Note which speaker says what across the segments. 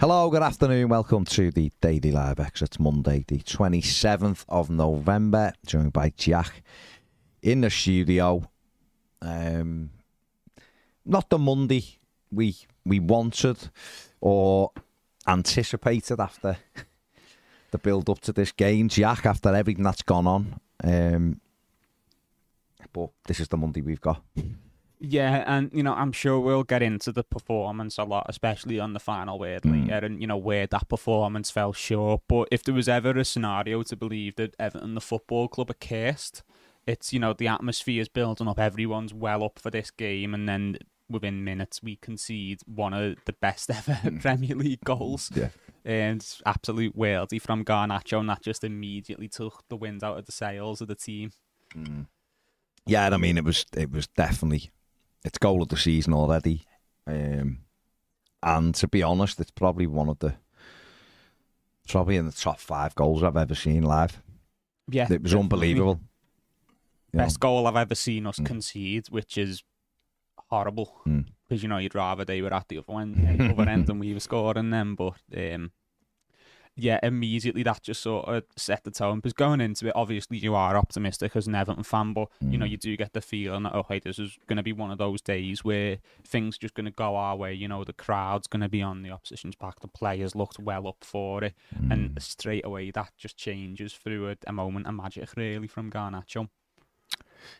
Speaker 1: Hello, good afternoon. Welcome to the Daily Live X. It's Monday, the 27th of November, joined by Jack in the studio. Um, not the Monday we we wanted or anticipated after the build up to this game, Jack, after everything that's gone on. Um, but this is the Monday we've got.
Speaker 2: Yeah, and you know, I'm sure we'll get into the performance a lot, especially on the final word
Speaker 1: Mm.
Speaker 2: later, and you know where that performance fell short. But if there was ever a scenario to believe that Everton, the football club, are cursed, it's you know the atmosphere is building up, everyone's well up for this game, and then within minutes we concede one of the best ever Premier League goals.
Speaker 1: Yeah.
Speaker 2: And it's absolute worldy from Garnacho, and that just immediately took the wind out of the sails of the team.
Speaker 1: Yeah, I mean it was it was definitely it's goal of the season already. Um, and to be honest, it's probably one of the probably in the top five goals I've ever seen live.
Speaker 2: Yeah,
Speaker 1: It was
Speaker 2: definitely.
Speaker 1: unbelievable. You know,
Speaker 2: Best goal I've ever seen us
Speaker 1: Mm.
Speaker 2: concede, which is horrible.
Speaker 1: Mm.
Speaker 2: Because you know you'd rather they were at the other end, other end than we were scoring them. But um, yeah, immediately that just sort of set the tone. Because going into it, obviously you are optimistic as an Everton fan, but you know
Speaker 1: Mm.
Speaker 2: you do get the feeling that okay, this is going to be one of those days where things just going to go our way. You know, the crowd's going to be on the opposition's back. The players looked well up for it,
Speaker 1: Mm.
Speaker 2: and straight away that just changes through a, a moment of magic, really, from Garnacho.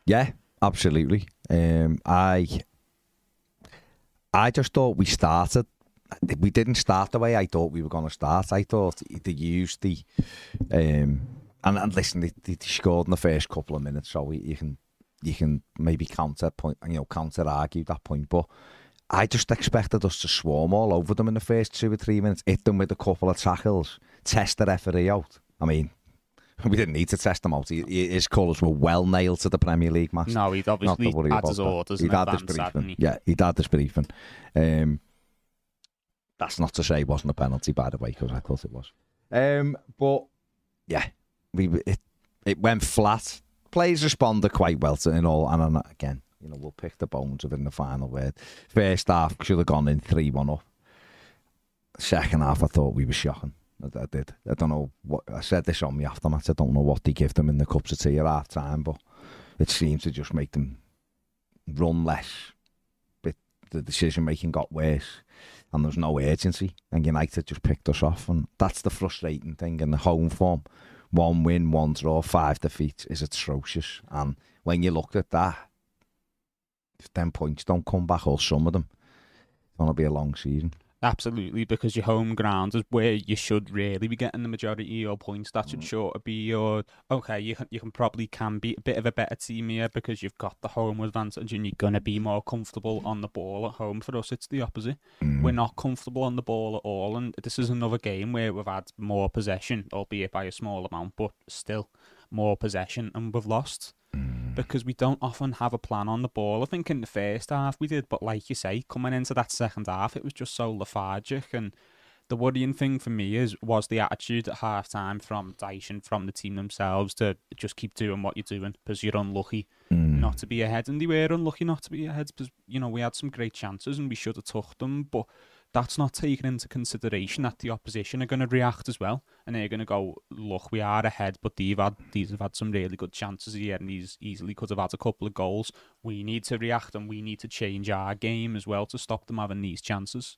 Speaker 1: Yeah, absolutely. Um, I I just thought we started. We didn't start the way I thought we were going to start. I thought they used the um, and, and listen, they, they scored in the first couple of minutes, so we, you can you can maybe counter point, you know, counter argue that point. But I just expected us to swarm all over them in the first two or three minutes, hit them with a couple of tackles, test the referee out. I mean, we didn't need to test them out. His colours were well nailed to the Premier League match.
Speaker 2: No, he'd obviously had his orders
Speaker 1: He'd had his briefing. Yeah, he'd had his briefing. Um, that's not to say it wasn't a penalty, by the way, because I thought it was. Um, but yeah, we it it went flat. Players responded quite well to it all, and then again, you know, we'll pick the bones of it in the final word. First half should have gone in three one up. Second half, I thought we were shocking. I, I did. I don't know what I said this on the aftermath. I don't know what they give them in the cups of tea at half time, but it seems to just make them run less. But the decision making got worse, and there's no urgency. And United just picked us off, and that's the frustrating thing in the home form. One win, one draw, five defeats is atrocious. And when you look at that, if them points don't come back, or some of them, it's gonna be a long season.
Speaker 2: Absolutely, because your home ground is where you should really be getting the majority of your points. That should
Speaker 1: Mm.
Speaker 2: sure be your okay. You can, you can probably can be a bit of a better team here because you've got the home advantage and you're gonna be more comfortable on the ball at home. For us, it's the opposite.
Speaker 1: Mm.
Speaker 2: We're not comfortable on the ball at all, and this is another game where we've had more possession, albeit by a small amount, but still more possession, and we've lost
Speaker 1: Mm.
Speaker 2: because we don't often have a plan on the ball. I think in the first half we did, but like you say, coming into that second half, it was just so lethargic. And the worrying thing for me is was the attitude at half time from Dyson, from the team themselves, to just keep doing what you're doing because you're unlucky
Speaker 1: Mm.
Speaker 2: not to be ahead, and they were unlucky not to be ahead because you know we had some great chances and we should have took them, but. That's not taken into consideration that the opposition are going to react as well, and they're going to go, "Look, we are ahead, but they've had these have had some really good chances here, and these easily could have had a couple of goals. We need to react, and we need to change our game as well to stop them having these chances."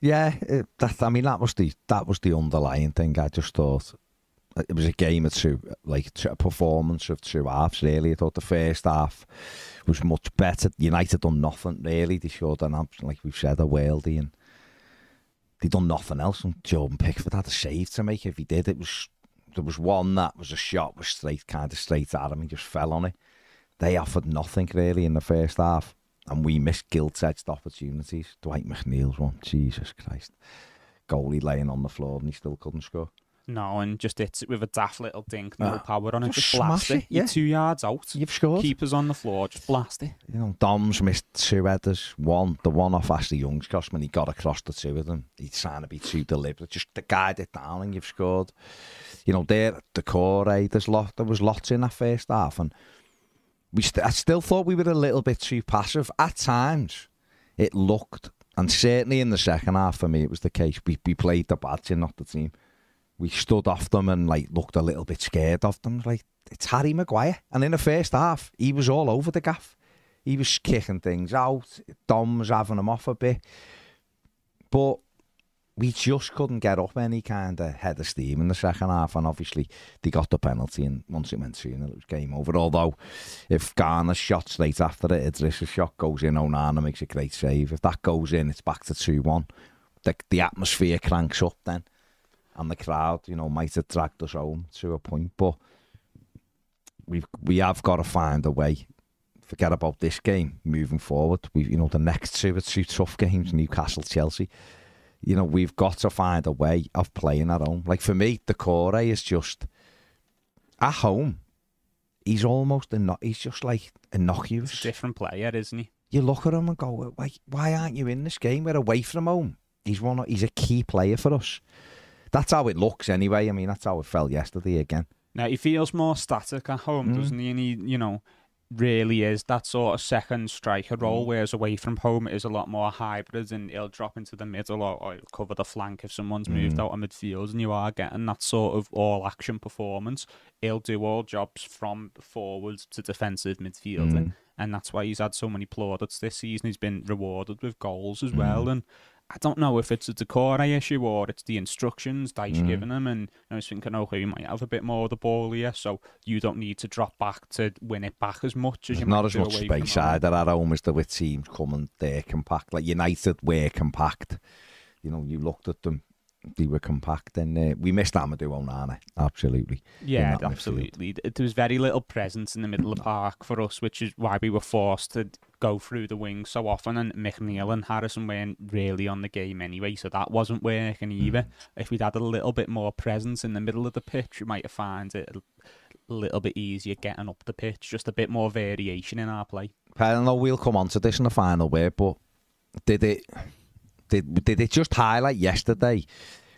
Speaker 1: Yeah, that I mean that was the that was the underlying thing. I just thought it was a game of two, like a performance of two halves. Really, I thought the first half was much better. United done nothing really. They showed an like we've said a worldie, and they done nothing else. And Jordan Pickford had a save to make. If he did, it was there was one that was a shot was straight, kind of straight at him. He just fell on it. They offered nothing really in the first half, and we missed gilt-edged opportunities. Dwight McNeil's one, Jesus Christ, goalie laying on the floor and he still couldn't score.
Speaker 2: No, and just hits it with a daft little dink, no
Speaker 1: Ah,
Speaker 2: power on it,
Speaker 1: just
Speaker 2: just blast it.
Speaker 1: it,
Speaker 2: You're
Speaker 1: yeah.
Speaker 2: two yards out.
Speaker 1: You've scored.
Speaker 2: Keepers on the floor, just blast it.
Speaker 1: You know, Dom's missed two headers. One, the one off Ashley Young's cross when he got across the two of them. He's trying to be too deliberate. Just to guide it down and you've scored. You know, there, the core, eh, there's lot, there was lots in that first half. And we st- I still thought we were a little bit too passive. At times, it looked and certainly in the second half for me, it was the case. We we played the bad team, not the team. We stood off them and like looked a little bit scared of them. Like it's Harry Maguire, and in the first half, he was all over the gaff. He was kicking things out. Dom was having him off a bit, but we just couldn't get up any kind of head of steam in the second half. And obviously, they got the penalty, and once it went through, it was game over. Although, if Garner's shot straight after it, Idris' shot goes in, Onana makes a great save. If that goes in, it's back to 2 1. The, the atmosphere cranks up then. And the crowd, you know, might have dragged us home to a point. But we've, we have got to find a way. Forget about this game moving forward. We, you know, the next two are two tough games Newcastle, Chelsea you know, we've got to find a way of playing at home. Like for me, Doucouré is just at home. He's almost a he's just like innocuous.
Speaker 2: He's a different player, isn't he?
Speaker 1: You look at him and go, why, why aren't you in this game? We're away from home. He's one. He's a key player for us. That's how it looks anyway. I mean, that's how it felt yesterday again.
Speaker 2: Now he feels more static at home, mm. doesn't he? And he, you know, really is that sort of second striker role, mm. whereas away from home it is a lot more hybrid and he'll drop into the middle or, or cover the flank if someone's mm. moved out of midfield and you are getting that sort of all action performance. He'll do all jobs from forwards to defensive midfield. Mm. And that's why he's had so many plaudits this season. He's been rewarded with goals as well. Mm. And I don't know if it's a Doucouré issue or it's the instructions Dyche mm. giving him, and I was thinking, okay, you might have a bit more of the ball here, so you don't need to drop back to win it back as much as you
Speaker 1: not as much space either at home as the with teams coming there compact. Like United were compact. You know, you looked at them they were compact, and uh, we missed Amadou Onana, absolutely.
Speaker 2: Yeah, absolutely. Midfield. There was very little presence in the middle of the park for us, which is why we were forced to go through the wings so often. And McNeil and Harrison weren't really on the game anyway, so that wasn't working either. Mm. If we'd had a little bit more presence in the middle of the pitch, we might have found it a little bit easier getting up the pitch, just a bit more variation in our play.
Speaker 1: I know we'll come on to this in the final way, but did it did, did it just highlight yesterday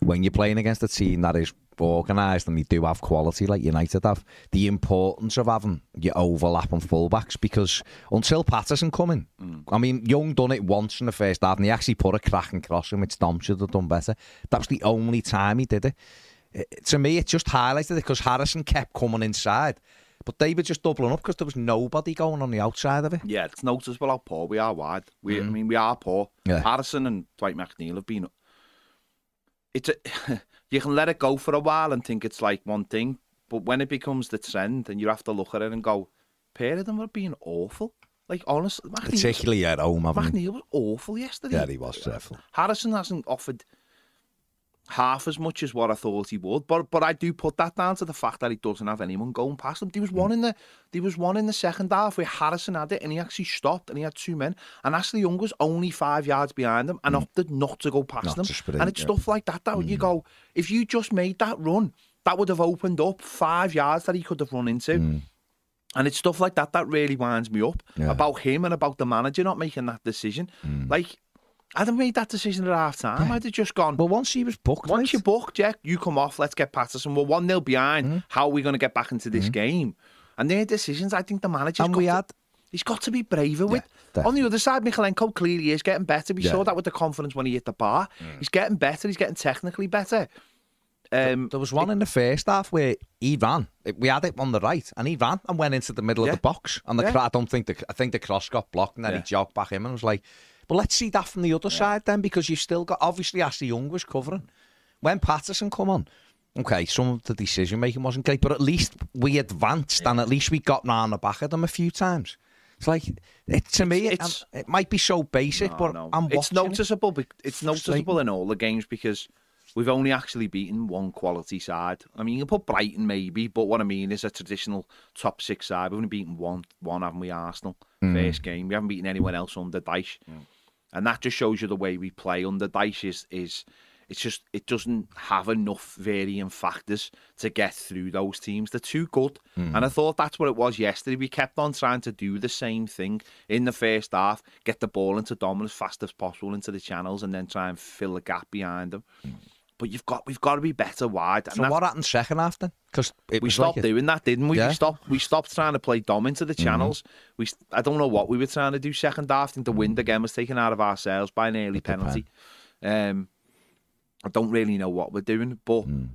Speaker 1: when you're playing against a team that is organised and they do have quality like United have, the importance of having your overlap overlapping fullbacks because until Patterson coming, mm. I mean, Young done it once in the first half and he actually put a cracking cross in which Dom should have done better. That was the only time he did it. it to me, it just highlighted it because Harrison kept coming inside. But they were just doubling up because there was nobody going on the outside of it.
Speaker 3: Yeah, it's noticeable how poor we are wide. We, mm. I mean, we are poor. Yeah. Harrison and Dwight McNeil have been it's a, you can let it go for a while and think it's like one thing, but when it becomes the trend, and you have to look at it and go, pair of them were being awful. Like honestly,
Speaker 1: particularly at home.
Speaker 3: McNeil was awful yesterday.
Speaker 1: Yeah, he was dreadful.
Speaker 3: Harrison hasn't offered half as much as what I thought he would. But but I do put that down to the fact that he doesn't have anyone going past him. There was one in the there was one in the second half where Harrison had it and he actually stopped and he had two men. And Ashley Young was only five yards behind him and mm. opted not to go past not them. Sprint, and it's yeah. stuff like that that mm. you go, if you just made that run, that would have opened up five yards that he could have run into. Mm. And it's stuff like that that really winds me up yeah. about him and about the manager not making that decision. Mm. Like I'd have made that decision at half time. Yeah. I'd have just gone.
Speaker 1: Well, once he was booked,
Speaker 3: once you're booked, yeah, you come off. Let's get Patterson. We're one 0 behind. Mm. How are we going to get back into this mm. game? And their decisions, I think the manager.
Speaker 1: And we
Speaker 3: to,
Speaker 1: had.
Speaker 3: He's got to be braver with. Yeah, On the other side, Mykolenko clearly is getting better. We yeah. saw that with the confidence when he hit the bar. Mm. He's getting better. He's getting technically better.
Speaker 1: Um, there was one in the first half where he ran. We had it on the right, and he ran and went into the middle yeah. of the box. And the yeah. I don't think the I think the cross got blocked, and then yeah. he jogged back in and was like, but let's see that from the other yeah. side then, because you've still got obviously Ashley Young was covering. When Patterson come on, okay, some of the decision making wasn't great, but at least we advanced yeah. and at least we got round the back of them a few times. It's like it, to me, it's, it, it might be so basic, no, but no. I'm
Speaker 3: it's noticeable. It. It's noticeable in all the games because we've only actually beaten one quality side. I mean, you can put Brighton maybe, but what I mean is a traditional top six side. We've only beaten one, one haven't we? Arsenal mm. first game. We haven't beaten anyone else under Dyche. Mm and that just shows you the way we play under Dyche is is it's just it doesn't have enough varying factors to get through those teams. They're too good, mm. and I thought that's what it was yesterday. We kept on trying to do the same thing in the first half, get the ball into Dom as fast as possible into the channels, and then try and fill the gap behind them. Mm. But you've got we've got to be better wide. And
Speaker 1: So what happened second half then? Because
Speaker 3: we stopped
Speaker 1: like a-
Speaker 3: doing that, didn't we?
Speaker 1: Yeah. Mm-hmm.
Speaker 3: We stopped. We stopped trying to play dom into the channels. We, s- I don't know what we were trying to do second half. I think the wind again was taken out of ourselves by an early.
Speaker 1: With
Speaker 3: penalty. Um, I don't really know what we're doing, but
Speaker 1: Mm.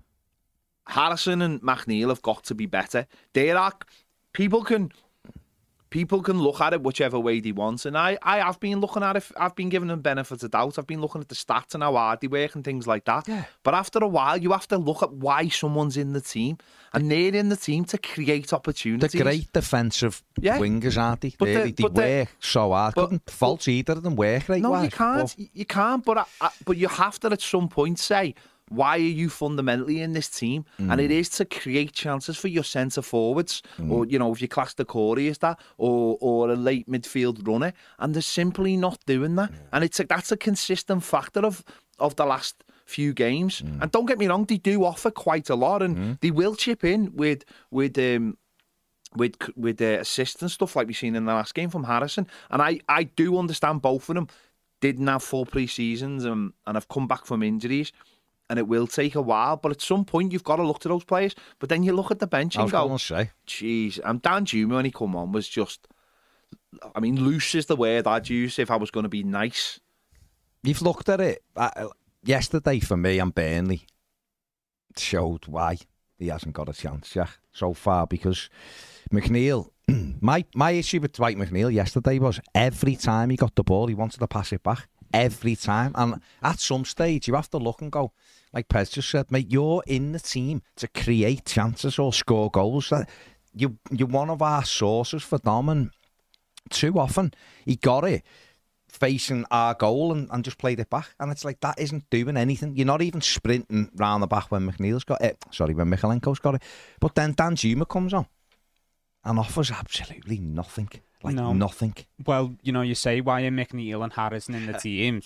Speaker 3: Harrison and McNeil have got to be better. Are people can people can look at it whichever way they want, and I, I have been looking at it. I've been giving them benefit of doubt. I've been looking at the stats and how hard they work and things like that.
Speaker 1: Yeah.
Speaker 3: But after a while, you have to look at why someone's in the team, and they're in the team to create opportunities.
Speaker 1: the great defensive
Speaker 3: Yeah.
Speaker 1: wingers, aren't they?
Speaker 3: But
Speaker 1: they,
Speaker 3: the-
Speaker 1: they
Speaker 3: but the-
Speaker 1: work so hard.
Speaker 3: but-
Speaker 1: Couldn't fault either of them work right
Speaker 3: No,
Speaker 1: wise,
Speaker 3: you can't.
Speaker 1: but-
Speaker 3: You can't. But I, I, but you have to at some point say. Why are you fundamentally in this team? And
Speaker 1: Mm.
Speaker 3: it is to create chances for your centre forwards, or you know, if you class the Corey as that, or or a late midfield runner, and they're simply not doing that. And it's a, that's a consistent factor of of the last few games.
Speaker 1: Mm.
Speaker 3: And don't get me wrong, they do offer quite a lot, and they will chip in with with um, with with the assists and stuff like we've seen in the last game from Harrison. And I, I do understand both of them didn't have full pre seasons and, and have come back from injuries. And it will take a while, but at some point you've got to look to those players. But then you look at the bench and go,
Speaker 1: say.
Speaker 3: "Jeez!" And Danjuma when he come on was just, I mean, loose is the word I'd use if I was going to be nice.
Speaker 1: You've looked at it uh, yesterday for me and Burnley showed why he hasn't got a chance yeah, so far because McNeil. My my issue with Dwight McNeil yesterday was every time he got the ball, he wanted to pass it back. Every time, and at some stage, you have to look and go, like Pez just said, mate. You're in the team to create chances or score goals. That you you're one of our sources for Dom, and too often he got it facing our goal and, and just played it back. And it's like that isn't doing anything. You're not even sprinting round the back when McNeil's got it. Sorry, when Mykolenko's got it. But then Danjuma comes on and offers absolutely nothing. Like
Speaker 2: No.
Speaker 1: nothing.
Speaker 2: Well, you know, you say why are McNeil and Harrison in the team?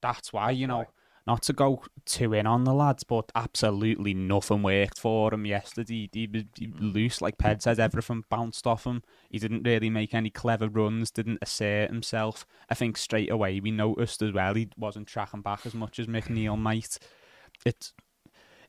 Speaker 2: That's why, you know, not to go too in on the lads, but absolutely nothing worked for him yesterday. He was he hmm. loose, like Ped says, everything bounced off him. He didn't really make any clever runs, didn't assert himself. I think straight away we noticed as well he wasn't tracking back as much as McNeil might. It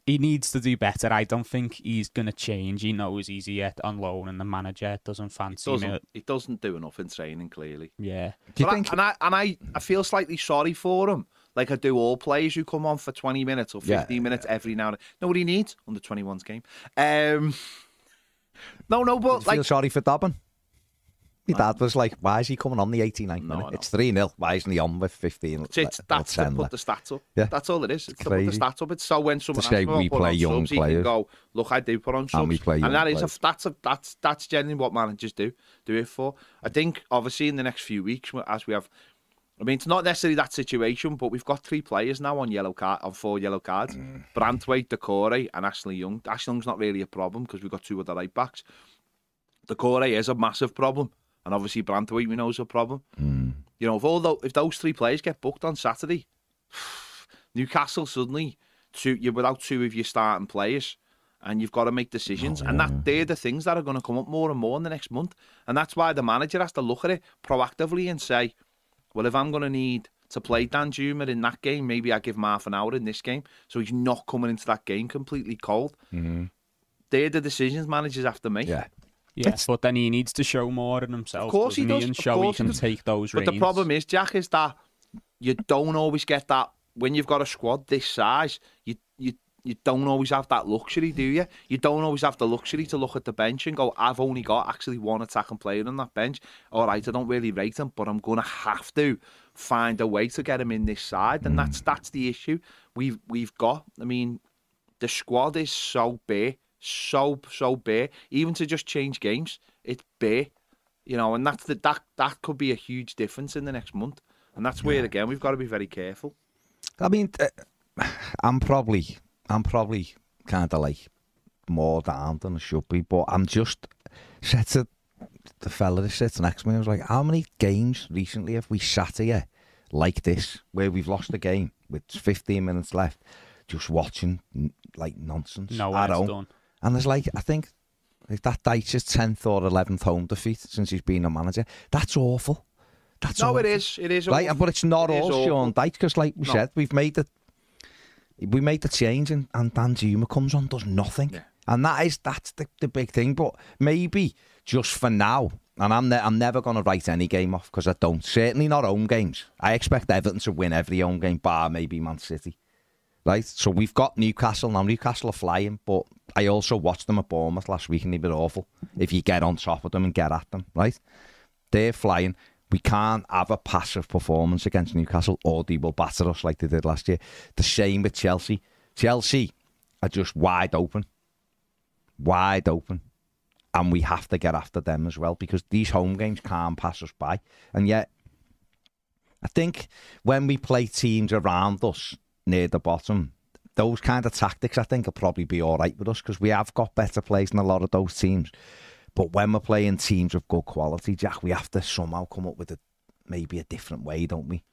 Speaker 2: he needs to do better. I don't think he's going to change. He knows he's yet on loan and the manager doesn't fancy him.
Speaker 3: doesn't, it doesn't do enough in training, clearly.
Speaker 2: Yeah.
Speaker 1: Do you
Speaker 3: But I-
Speaker 1: think?
Speaker 3: and I and I, I feel slightly sorry for him. Like I do all players who come on for 20 minutes or 15
Speaker 1: Yeah,
Speaker 3: minutes every now and then. Know what he needs? Under 21's game. Um, no, no,
Speaker 1: do
Speaker 3: but
Speaker 1: you feel
Speaker 3: like
Speaker 1: sorry for Dobbin? My dad was like, "Why is he coming on the 89th
Speaker 3: No,
Speaker 1: minute? It's three 0 Why isn't he on with 15?
Speaker 3: it's, it's that's to put the stats up.
Speaker 1: Yeah.
Speaker 3: That's all it is. It's to put the stats up. It's so when someone
Speaker 1: say we
Speaker 3: "Oh,
Speaker 1: play young
Speaker 3: subs,"
Speaker 1: players.
Speaker 3: go, look, I do put on subs.
Speaker 1: And we play young
Speaker 3: and that is a, that's a, that's that's genuinely what managers do do it for. I think obviously in the next few weeks as we have. I mean, it's not necessarily that situation, but we've got three players now on yellow card on four yellow cards:
Speaker 1: Mm.
Speaker 3: Branthwaite, Doucouré, and Ashley Young. Ashley Young's not really a problem because we've got two other right backs. Doucouré is a massive problem, and obviously Branthwaite we know is a problem.
Speaker 1: Mm.
Speaker 3: You know, if all tho- if those three players get booked on Saturday, Newcastle suddenly two you're without two of your starting players, and you've got to make decisions, and that they're the things that are going to come up more and more in the next month, and that's why the manager has to look at it proactively and say, well, if I'm going to need to play Danjuma in that game, maybe I give him half an hour in this game, so he's not coming into that game completely cold. They're the decisions managers have to make.
Speaker 1: Yeah.
Speaker 2: Yeah,
Speaker 1: It's-
Speaker 2: but then he needs to show more in himself.
Speaker 3: Of course he does,
Speaker 2: And
Speaker 3: of
Speaker 2: show he
Speaker 3: course he
Speaker 2: can
Speaker 3: does.
Speaker 2: take those
Speaker 3: But the problem is, Jack, is that you don't always get that when you've got a squad this size. You you you don't always have that luxury, do you? You don't always have the luxury to look at the bench and go, "I've only got actually one attacking player on that bench. All right, I don't really rate him, but I'm going to have to find a way to get him in this side." And hmm. that's that's the issue we've we've got. I mean, the squad is so bare, so so bare. Even to just change games, it's bare. You know, and that's the that that could be a huge difference in the next month. And that's where again we've got to be very careful.
Speaker 1: I mean, uh, I'm probably, I'm probably kind of like more down than I should be, but I'm just said to the fella that sits next to me, I was like, how many games recently have we sat here like this, where we've lost a game with 15 minutes left, just watching like nonsense
Speaker 2: no
Speaker 1: at
Speaker 2: it's
Speaker 1: home?
Speaker 2: done.
Speaker 1: And there's like, I think like that Dyche's 10th or 11th home defeat since he's been a manager. That's awful. That's
Speaker 3: No,
Speaker 1: awful.
Speaker 3: it is. It is.
Speaker 1: Like,
Speaker 3: awful.
Speaker 1: but it's not
Speaker 3: It
Speaker 1: all. Sean Dyche because, like we
Speaker 3: No.
Speaker 1: said, we've made it. We made the change, and, and Danjuma comes on, does nothing.
Speaker 3: Yeah.
Speaker 1: And that is that's the, the big thing. But maybe just for now, and I'm ne- I'm never going to write any game off because I don't. Certainly not home games. I expect Everton to win every home game, bar maybe Man City. Right, so we've got Newcastle now. Newcastle are flying, but I also watched them at Bournemouth last week, and they were awful. If you get on top of them and get at them, right, they're flying. We can't have a passive performance against Newcastle, or they will batter us like they did last year. The same with Chelsea. Chelsea are just wide open, wide open, and we have to get after them as well because these home games can't pass us by. And yet, I think when we play teams around us near the bottom, those kind of tactics I think will probably be all right with us because we have got better players than a lot of those teams. But when we're playing teams of good quality, Jack, we have to somehow come up with a maybe a different way, don't we?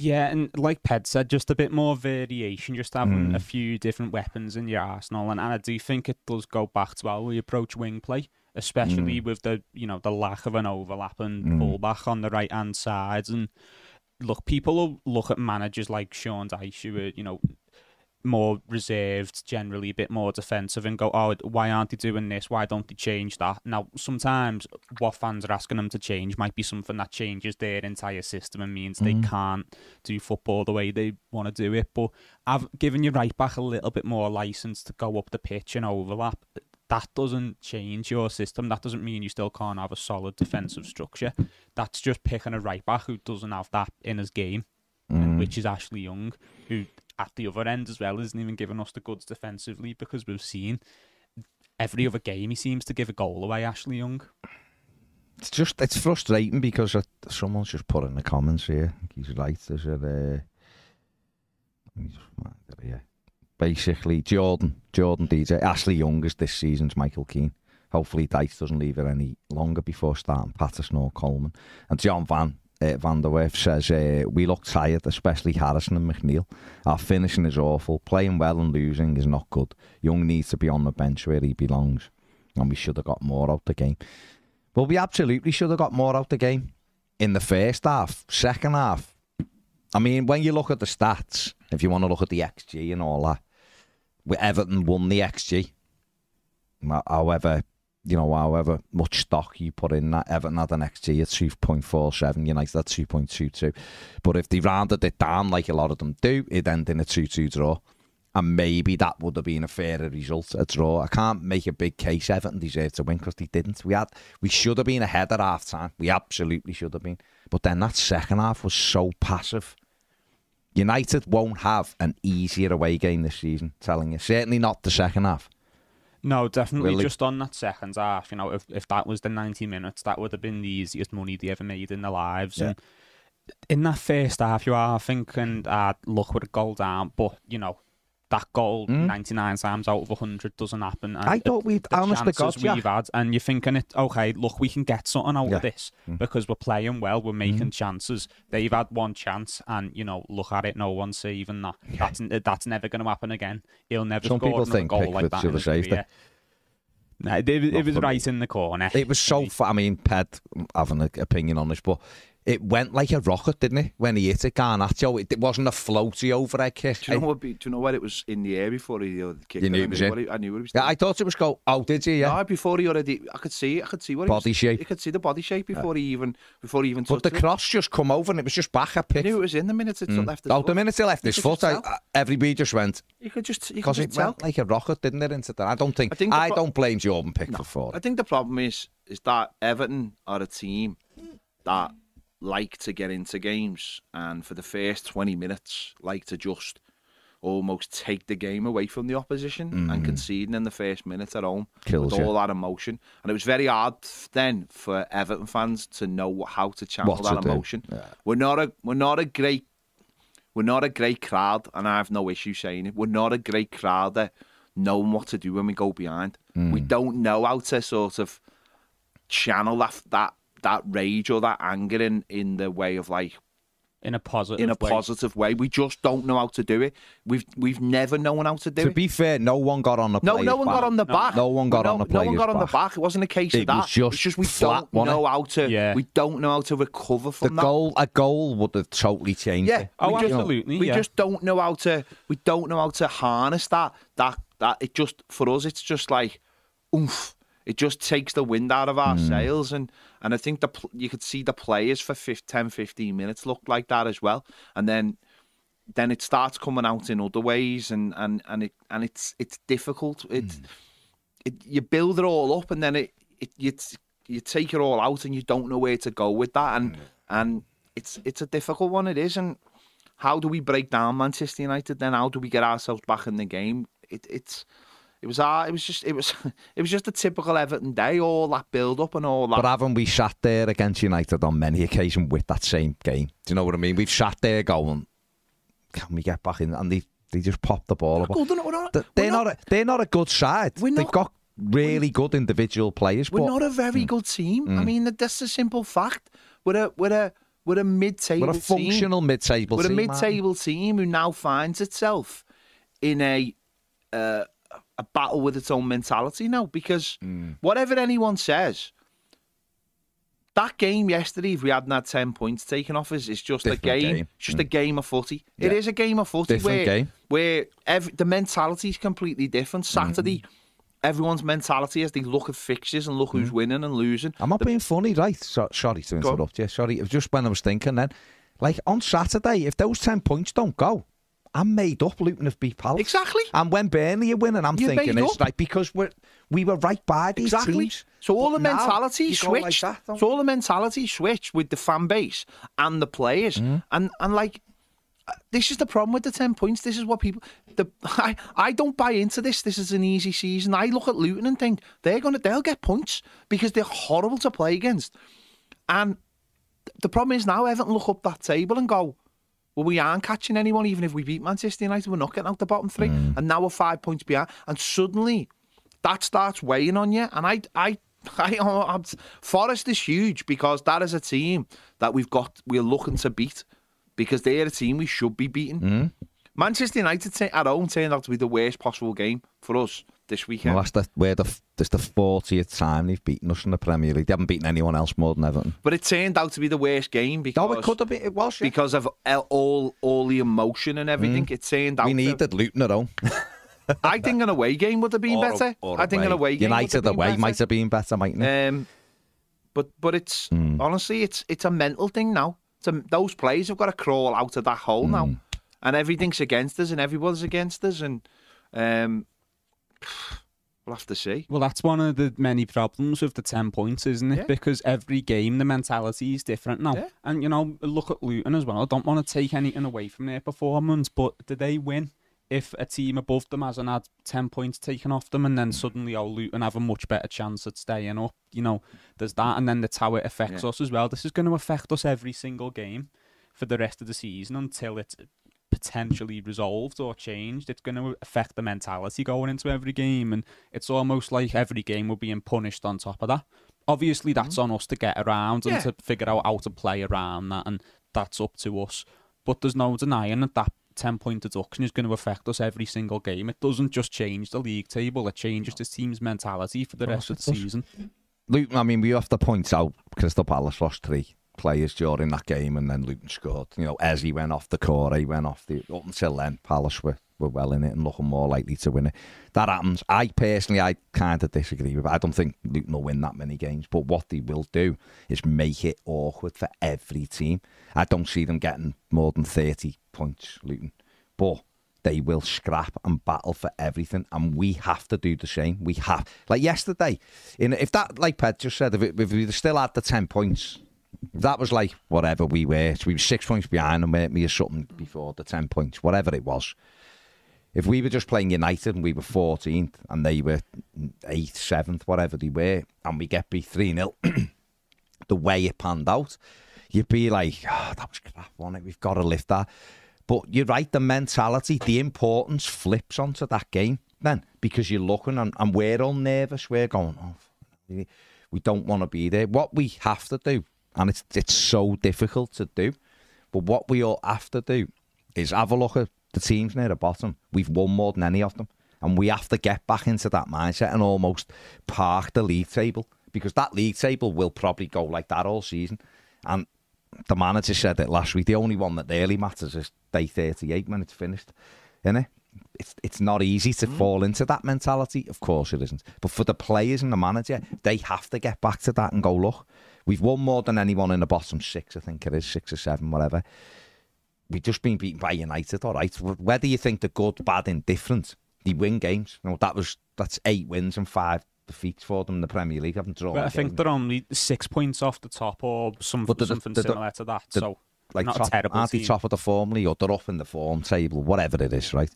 Speaker 2: Yeah, and like Ped said, just a bit more variation, just having a mm. few different weapons in your arsenal, and, and I do think it does go back to how we approach wing play, especially mm. with the you know the lack of an overlap and mm. fullback on the right hand sides. And look, people will look at managers like Sean Dyche, who are you know more reserved, generally a bit more defensive, and go, oh, why aren't they doing this? Why don't they change that? Now, sometimes what fans are asking them to change might be something that changes their entire system and means they mm. can't do football the way they want to do it. But I've given you right back a little bit more license to go up the pitch and overlap. That doesn't change your system. That doesn't mean you still can't have a solid defensive structure. That's just picking a right back who doesn't have that in his game, and which is Ashley Young, who at the other end as well isn't even giving us the goods defensively because we've seen every other game he seems to give a goal away. Ashley Young.
Speaker 1: It's just it's frustrating because uh, someone's just put in the comments here. He's right. There's a uh, let me just here. Basically, Jordan, Jordan DJ, Ashley Young is this season's Michael Keane. Hopefully, Dyche doesn't leave it any longer before starting Patterson or Coleman. And John Van uh, Van der Werf says uh, we look tired, especially Harrison and McNeil. Our finishing is awful. Playing well and losing is not good. Young needs to be on the bench where he belongs, and we should have got more out the game. Well, we absolutely should have got more out the game in the first half. Second half, I mean, when you look at the stats, if you want to look at the XG and all that, Everton won the XG. However, you know, however much stock you put in that, Everton had an XG at 2.47, United at 2.22. But if they rounded it down like a lot of them do, it'd end in a 2 2 draw. And maybe that would have been a fairer result, a draw. I can't make a big case Everton deserved to win because they didn't. We had, we should have been ahead at half time. We absolutely should have been. But then that second half was so passive. United won't have an easier away game this season, telling you. Certainly not the second half.
Speaker 2: No, definitely
Speaker 1: Really?
Speaker 2: just on that second half. You know, if if that was the ninety minutes, that would have been the easiest money they ever made in their lives.
Speaker 1: Yeah.
Speaker 2: And in that first half, you are thinking, ah, look with a goal down, but you know. That goal,
Speaker 1: Mm.
Speaker 2: 99 times out of 100, doesn't happen.
Speaker 1: I thought we'd-
Speaker 2: the
Speaker 1: honest to
Speaker 2: chances
Speaker 1: God,
Speaker 2: we've
Speaker 1: Jack.
Speaker 2: had, and you're thinking, it okay, look, we can get something out
Speaker 1: Yeah. Mm.
Speaker 2: of this because we're playing well, we're making chances. They've had one chance, and you know, look at it, no one's saving that. That's that's never going to happen again. He'll never
Speaker 1: Some
Speaker 2: score
Speaker 1: people think
Speaker 2: goal
Speaker 1: Pickford
Speaker 2: like that.
Speaker 1: should have saved it.
Speaker 2: No, it, it, was
Speaker 1: me.
Speaker 2: right in the corner.
Speaker 1: It was so. Fu- I mean, Ped having an opinion on this, but it went like a rocket, didn't it? When he hit it, Garnacho, it, it wasn't a floaty overhead kick.
Speaker 3: Do you know what? be- Do you know what? It was in the air before he uh, kicked
Speaker 1: You knew
Speaker 3: it.
Speaker 1: Was in?
Speaker 3: he- I knew he was
Speaker 1: yeah. I thought it was go. Oh, did you? Yeah.
Speaker 3: No, before he already, I could see, I could see what
Speaker 1: Body
Speaker 3: was,
Speaker 1: shape.
Speaker 3: You could see the body shape before he even, before he even
Speaker 1: but the
Speaker 3: it.
Speaker 1: cross just come over and it was just back at
Speaker 3: I knew it was in the minute it left his
Speaker 1: Oh,
Speaker 3: foot.
Speaker 1: the minute he left his foot, I,
Speaker 3: just.
Speaker 1: I- everybody just went
Speaker 3: You could just,
Speaker 1: because it
Speaker 3: tell.
Speaker 1: went like a rocket, didn't it? Into that, I don't think.
Speaker 3: I
Speaker 1: I,
Speaker 3: think pro-
Speaker 1: don't blame Jordan Pickford for
Speaker 3: I think the problem is is that Everton are a team that like to get into games and for the first 20 minutes like to just almost take the game away from the opposition and conceding in the first minute at home
Speaker 1: Mm. Kills
Speaker 3: with
Speaker 1: you.
Speaker 3: all that emotion. And it was very hard then for Everton fans to know how to channel
Speaker 1: What
Speaker 3: that emotion.
Speaker 1: Yeah.
Speaker 3: We're not a we're not a great we're not a great crowd, and I have no issue saying it. We're not a great crowd that knowing what to do when we go behind. We don't know how to sort of channel that that that rage or that anger in in the way of like
Speaker 2: in a positive
Speaker 3: in a
Speaker 2: way.
Speaker 3: positive way. We just don't know how to do it. We've we've never known how to do
Speaker 1: To
Speaker 3: it.
Speaker 1: To be fair, no one got on the
Speaker 3: no, no one
Speaker 1: back.
Speaker 3: got on the back.
Speaker 1: No one got
Speaker 3: no,
Speaker 1: on the
Speaker 3: No one
Speaker 1: players
Speaker 3: got on
Speaker 1: back.
Speaker 3: the back. It wasn't a case
Speaker 1: It
Speaker 3: of that.
Speaker 1: was just
Speaker 3: it's just we
Speaker 1: flat,
Speaker 3: don't know
Speaker 1: it?
Speaker 3: how to.
Speaker 2: Yeah.
Speaker 3: We don't know how to recover
Speaker 1: The
Speaker 3: from that.
Speaker 1: goal, a goal would have totally changed
Speaker 3: Yeah.
Speaker 1: it.
Speaker 2: Oh,
Speaker 3: we just-
Speaker 2: absolutely.
Speaker 3: we
Speaker 2: yeah.
Speaker 3: just don't know how to. We don't know how to harness that. That that it just for us. It's just like, oomph. It just takes the wind out of our
Speaker 1: Hmm.
Speaker 3: sails, and and I think the you could see the players for 5, 10, 15 minutes looked like that as well, and then then it starts coming out in other ways, and and and it and it's it's difficult. It,
Speaker 1: Hmm.
Speaker 3: it you build it all up, and then it it you you take it all out, and you don't know where to go with that, and
Speaker 1: Hmm.
Speaker 3: and it's it's a difficult one. It is, and how do we break down Manchester United? Then how do we get ourselves back in the game? It, it's it was uh, it was just it was it was just a typical Everton day. All that build up and all that.
Speaker 1: But haven't we sat there against United on many occasions with that same game? Do you know what I mean? We've sat there going, can we get back in? And they, they just popped the ball. up.
Speaker 3: We're not,
Speaker 1: They're not, a, they're not a good side.
Speaker 3: We're
Speaker 1: They've got really good individual players.
Speaker 3: We're
Speaker 1: but
Speaker 3: not a very good team. I mean, that's a simple fact. We're a we're a we're a mid-table
Speaker 1: we're a
Speaker 3: team.
Speaker 1: functional mid-table
Speaker 3: We're a
Speaker 1: team. aren't
Speaker 3: mid-table team who now finds itself in a uh, a battle with its own mentality now. Because
Speaker 1: Hmm.
Speaker 3: whatever anyone says, that game yesterday, if we hadn't had ten points taken off us, is just
Speaker 1: Different
Speaker 3: a game.
Speaker 1: game.
Speaker 3: It's just a mm. game of footy. It
Speaker 1: Yeah.
Speaker 3: is a game of footy
Speaker 1: Different
Speaker 3: where
Speaker 1: game.
Speaker 3: where every, the mentality is completely different. Saturday. Mm. Everyone's mentality as they look at fixtures and look who's mm. winning and losing.
Speaker 1: I'm not being funny, right? So, sorry to interrupt you. Sorry. It was just when I was thinking then. Like, on Saturday, if those 10 points don't go, I'm made up Luton have beat Palace.
Speaker 3: Exactly.
Speaker 1: And when Burnley are winning, I'm
Speaker 3: You're
Speaker 1: thinking it's like because we're we were right by these
Speaker 3: Exactly.
Speaker 1: teams.
Speaker 3: So all the mentality
Speaker 1: go like that,
Speaker 3: so all the mentality switched with the fan base and the players,
Speaker 1: Mm-hmm.
Speaker 3: and and like uh, this is the problem with the ten points. This is what people. The I I don't buy into this. This is an easy season. I look at Luton and think they're gonna they'll get points because they're horrible to play against, and the problem is now Everton look up that table and go. Well, we aren't catching anyone, even if we beat Manchester United. We're not getting out the bottom three,
Speaker 1: Mm.
Speaker 3: and now we're five points behind. And suddenly, that starts weighing on you. And I, I, I, I'm, Forest is huge because that is a team that we've got. We're looking to beat because they're a team we should be beating.
Speaker 1: Mm.
Speaker 3: Manchester United t- at home turned out to be the worst possible game for us this weekend.
Speaker 1: Well, that's the where the this the fortieth time they've beaten us in the Premier League. They haven't beaten anyone else more than Everton.
Speaker 3: but it turned out to be the worst game because
Speaker 1: No, it could have been. It was. Yeah.
Speaker 3: because of all all the emotion and everything. It turned out.
Speaker 1: we
Speaker 3: to-
Speaker 1: needed Luton at home.
Speaker 3: I think an away game would have been
Speaker 1: Or-
Speaker 3: better. I think an away game
Speaker 1: United away
Speaker 3: better.
Speaker 1: might have been better, mightn't it?
Speaker 3: Um, but but it's
Speaker 1: Hmm.
Speaker 3: honestly it's it's a mental thing now. A, those players have got to crawl out of that hole
Speaker 1: Hmm.
Speaker 3: now, and everything's against us, and everyone's against us, and um, we'll have to see.
Speaker 2: Well, that's one of the many problems with the 10 points, isn't it?
Speaker 3: Yeah.
Speaker 2: Because every game, the mentality is different now.
Speaker 3: Yeah.
Speaker 2: And, you know, look at Luton as well. I don't want to take anything away from their performance, but did they win if a team above them hasn't had 10 points taken off them and then suddenly, oh, Luton have a much better chance at staying up? You know, there's that. And then that's how it affects
Speaker 3: Yeah.
Speaker 2: us as well. This is going to affect us every single game for the rest of the season until it's potentially resolved or changed. It's going to affect the mentality going into every game, and it's almost like every game we're being punished on top of that. Obviously, that's on us to get around and
Speaker 3: Yeah.
Speaker 2: to figure out how to play around that, and that's up to us. But there's no denying that that 10 point deduction is going to affect us every single game. It doesn't just change the league table, it changes the team's mentality for the rest of the season.
Speaker 1: Luton, I mean, we have to point out Crystal Palace lost three players during that game, and then Luton scored. You know, as he went off the core, he went off the. Up until then, Palace were, were well in it and looking more likely to win it. That happens. I personally, I kind of disagree with. it. I don't think Luton will win that many games, but what they will do is make it awkward for every team. I don't see them getting more than thirty points, Luton, but they will scrap and battle for everything, and we have to do the same. We have, like yesterday, in if that, like Ped just said, if, it, if we still had the ten points, that was like whatever we were, so we were six points behind and weren't we or something before the ten points, whatever it was. If we were just playing United and we were 14th and they were 8th, 7th, whatever they were, and we get beat 3 0, the way it panned out, you'd be like, oh, that was crap, wasn't it? We've got to lift that. But you're right, the mentality, the importance flips onto that game then because you're looking and, and we're all nervous. We're going, oh, we don't want to be there. What we have to do, and it's it's so difficult to do, But what we all have to do is have a look at the teams near the bottom. We've won more than any of them. And we have to get back into that mindset and almost park the league table because that league table will probably go like that all season. And the manager said it last week. The only one that really matters is day 38 when it's finished. Isn't it? It's, it's not easy to mm. fall into that mentality. Of course it isn't. But for the players and the manager, they have to get back to that and go, look, we've won more than anyone in the bottom six, I think it is, six or seven, whatever. We've just been beaten by United, all right. Whether you think they're good, bad, indifferent, they win games. You know, that was that's eight wins and five defeats for them in the Premier League. I Haven't drawn.
Speaker 2: But
Speaker 1: a
Speaker 2: I think
Speaker 1: game.
Speaker 2: they're only six points off the top or some,
Speaker 1: the-
Speaker 2: something
Speaker 1: they're the-
Speaker 2: similar to that.
Speaker 1: the-
Speaker 2: so
Speaker 1: like
Speaker 2: not a
Speaker 1: top,
Speaker 2: terrible
Speaker 1: aren't
Speaker 2: team.
Speaker 1: top of the form league or they're up in the form table, whatever it is, right?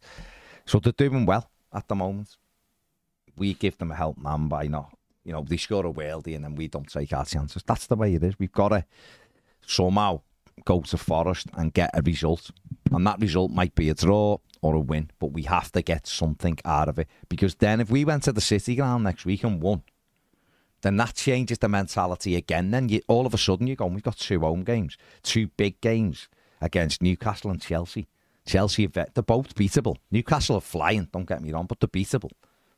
Speaker 1: So they're doing well at the moment. We give them a help man by not, you know, they score a worldie and then we don't take our chances. That's the way it is. We've got to somehow go to Forest and get a result. And that result might be a draw or a win, but we have to get something out of it. Because then if we went to the City ground next week and won, then that changes the mentality again. Then you, all of a sudden you're go, we've got two home games, two big games against Newcastle and Chelsea. Chelsea, they're both beatable. Newcastle are flying, don't get me wrong, but they're beatable.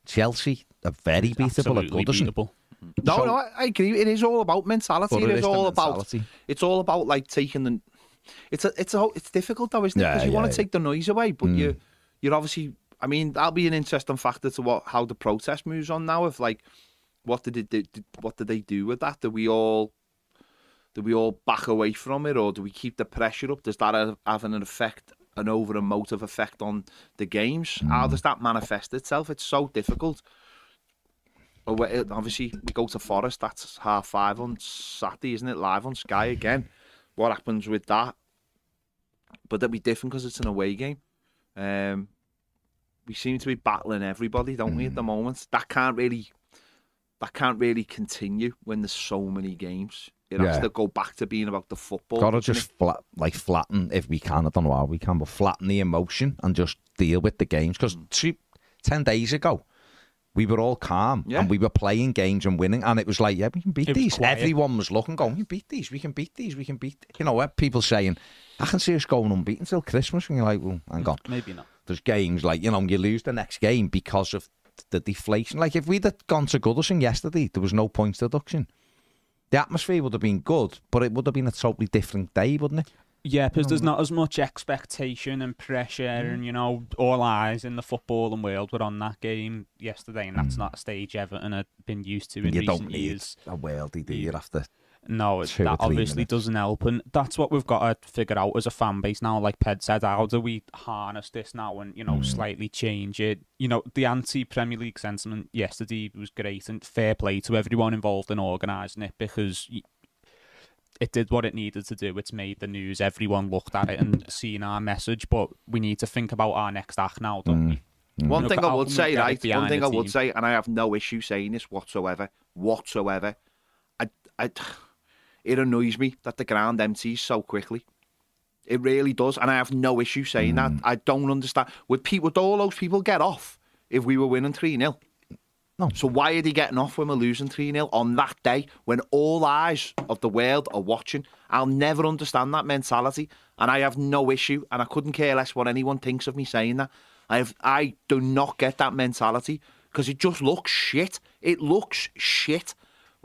Speaker 1: Chelsea are very beatable at
Speaker 2: absolutely
Speaker 1: Goodison.
Speaker 2: beatable.
Speaker 3: No,
Speaker 1: So-
Speaker 3: no, I, I agree. It is all about mentality. It
Speaker 1: it
Speaker 3: is
Speaker 1: is the
Speaker 3: all about. It's all about like taking the. It's a, it's a, it's difficult though, isn't it?
Speaker 1: Yeah,
Speaker 3: Because you
Speaker 1: yeah,
Speaker 3: want
Speaker 1: yeah.
Speaker 3: to take the noise away, but you, mm. you're obviously. I mean, that'll be an interesting factor to what how the protest moves on now. If like, what did it do? What did they do with that? Do we all, do we all back away from it, or do we keep the pressure up? Does that have, have an effect, an over emotive effect on the games? How does that manifest itself? It's so difficult. Obviously, we go to Forest. That's half five on Saturday, isn't it? Live on Sky again. What happens with that? But that'd be different because it's an away game. Um, we seem to be battling everybody, don't we, at the moment? That can't really, that can't really continue when there's so many games. It has
Speaker 1: Yeah.
Speaker 3: to go back to being about the football.
Speaker 1: Got to just
Speaker 3: it?
Speaker 1: flat, like flatten if we can. I don't know how we can, but flatten the emotion and just deal with the games. Because mm. ten days ago, we were all calm
Speaker 3: Yeah.
Speaker 1: and we were playing games and winning, and it was like, yeah, we can beat
Speaker 2: It
Speaker 1: these.
Speaker 2: quiet.
Speaker 1: Everyone was looking, going, we can beat these, we can beat these, we can beat. You know, what people saying, I can see us going unbeaten till Christmas, and you're like, well, hang on.
Speaker 2: Maybe not.
Speaker 1: There's games like you know you lose the next game because of the deflation. Like if we'd have gone to Goodison yesterday, there was no points deduction. The atmosphere would have been good, but it would have been a totally different day, wouldn't it?
Speaker 2: Yeah, because there's not as much expectation and pressure, and mm. you know, all eyes in the footballing world were on that game yesterday, and that's mm. not a stage Everton had been used to in
Speaker 1: you
Speaker 2: recent
Speaker 1: don't need
Speaker 2: years.
Speaker 1: a worldie, do you? After
Speaker 2: No, it, that obviously
Speaker 1: minutes.
Speaker 2: doesn't help, and that's what we've got to figure out as a fan base now. Like Ped said, how do we harness this now and you know
Speaker 1: Mm.
Speaker 2: slightly change it? You know, the anti-Premier League sentiment yesterday was great, and fair play to everyone involved in organising it because. It did what it needed to do. It's made the news. Everyone looked at it and seen our message. But we need to think about our next act now, don't we?
Speaker 3: One
Speaker 2: Look
Speaker 3: thing I would say, right? One thing I would
Speaker 2: team?
Speaker 3: say, and I have no issue saying this whatsoever, whatsoever. I, I, it annoys me that the ground empties so quickly. It really does, and I have no issue saying that. Hmm. I don't understand. Would people, would all those people get off if we were winning three 0
Speaker 1: No.
Speaker 3: So why are they getting off when we're losing three 0 on that day when all eyes of the world are watching? I'll never understand that mentality, and I have no issue, and I couldn't care less what anyone thinks of me saying that. I have, I do not get that mentality because it just looks shit. It looks shit,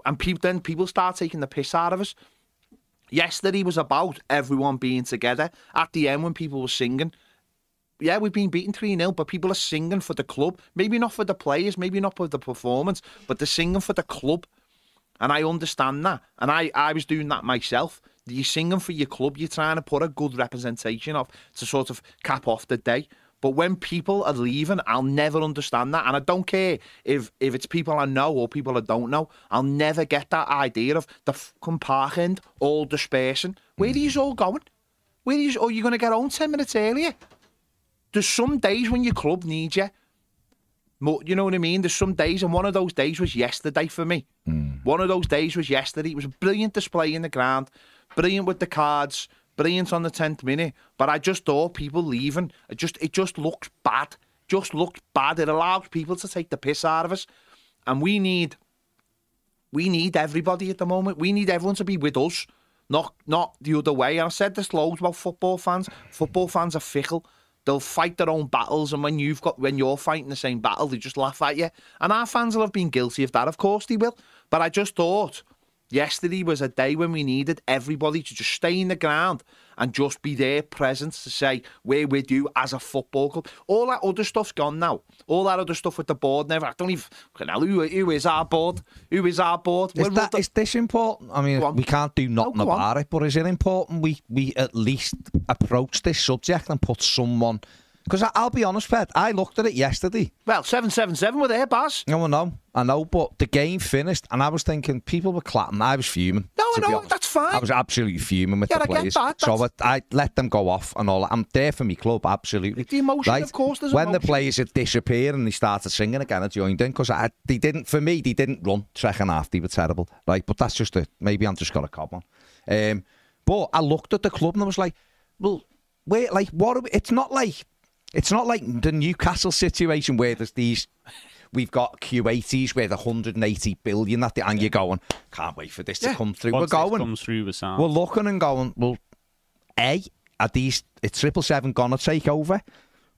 Speaker 3: and people then people start taking the piss out of us. Yesterday was about everyone being together. At the end, when people were singing, yeah, we've been beaten 3 0, but people are singing for the club. Maybe not for the players, maybe not for the performance, but they're singing for the club. And I understand that. And I, I was doing that myself. You're singing for your club, you're trying to put a good representation of to sort of cap off the day. But when people are leaving, I'll never understand that. And I don't care if, if it's people I know or people I don't know. I'll never get that idea of the fucking park end all dispersing. Where mm. are you all going? Where are you? Oh, you're going to get home 10 minutes earlier? there's some days when your club needs you. You know what I mean? There's some days, and one of those days was yesterday for me. Mm. One of those days was yesterday. It was a brilliant display in the ground, brilliant with the cards, brilliant on the tenth minute. But I just thought people leaving, it just it just looks bad. Just looks bad. It allows people to take the piss out of us, and we need we need everybody at the moment. We need everyone to be with us not not the other way. And I said this loads about football fans. Football fans are fickle. They'll fight their own battles, and when you've got when you're fighting the same battle, they just laugh at you. And our fans will have been guilty of that, of course they will. But I just thought yesterday was a day when we needed everybody to just stay in the ground and just be there present to say we're with you as a football club. All that other stuff's gone now. All that other stuff with the board never. I don't even know who, who is our board. Who is our board?
Speaker 1: Is,
Speaker 3: We're
Speaker 1: that,
Speaker 3: rud-
Speaker 1: is this important? I mean, we can't do nothing
Speaker 3: go on.
Speaker 1: about it, but is it important we, we at least approach this subject and put someone. Because I'll be honest, Fed, I looked at it yesterday.
Speaker 3: well, seven seven seven were there, Baz.
Speaker 1: No, I know, I know, but the game finished, and I was thinking people were clapping. I was fuming.
Speaker 3: No, I know, that's fine.
Speaker 1: I was absolutely fuming with
Speaker 3: Yeah,
Speaker 1: the
Speaker 3: I
Speaker 1: players.
Speaker 3: that,
Speaker 1: So I, I let them go off and all. that. I'm there for my club, absolutely.
Speaker 3: The emotion, of course, there's
Speaker 1: when the players had disappeared and they started singing again, I joined in because they didn't. For me, they didn't run second half. They were terrible, right? But that's just it. Maybe I'm just got a cob on. Um, but I looked at the club and I was like, well, wait, like what? Are we, it's not like it's not like the Newcastle situation where there's these. We've got Q80s with 180 billion that the, and you're going, can't wait for this to come through.
Speaker 2: Once
Speaker 1: We're going.
Speaker 2: comes through the sound.
Speaker 1: We're looking and going, well, A, are these, is Triple Seven going to take over?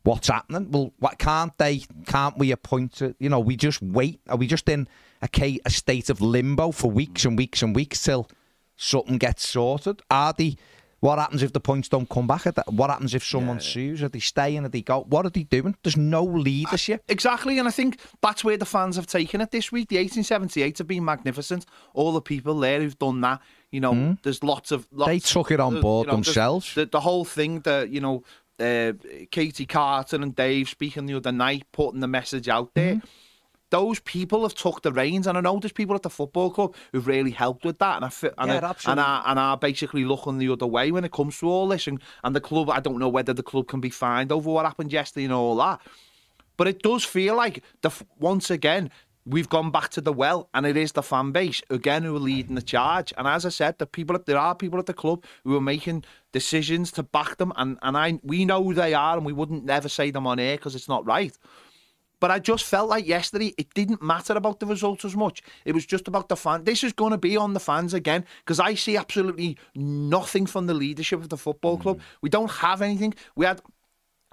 Speaker 1: What's happening? Well, what can't they, can't we appoint to, you know, we just wait? Are we just in a, a state of limbo for weeks mm. and weeks and weeks till something gets sorted? Are they, what happens if the points don't come back? Are they- What happens if someone sues? Are they staying? Are they go? What are they doing? There's no leadership.
Speaker 3: Exactly, and I think that's where the fans have taken it this week. The 1878 have been magnificent. All the people there who've done that, you know, there's lots of lots?
Speaker 1: They took it on board
Speaker 3: you know,
Speaker 1: themselves.
Speaker 3: The, the whole thing, that you know, uh, Katie Carter and Dave speaking the other night, putting the message out there.
Speaker 1: Mm-hmm.
Speaker 3: Those people have took the reins, and I know there's people at the football club who've really helped with that, and I and,
Speaker 1: Yeah,
Speaker 3: I, and, are, and are basically looking the other way when it comes to all this. And, and the club, I don't know whether the club can be fined over what happened yesterday and all that. But it does feel like the once again we've gone back to the well, and it is the fan base again who are leading the charge. And as I said, the people there are people at the club who are making decisions to back them, and and I we know who they are, and we wouldn't never say them on air because it's not right. But I just felt like yesterday it didn't matter about the results as much. It was just about the fan. This is going to be on the fans again because I see absolutely nothing from the leadership of the football club. Mm. We don't have anything. We had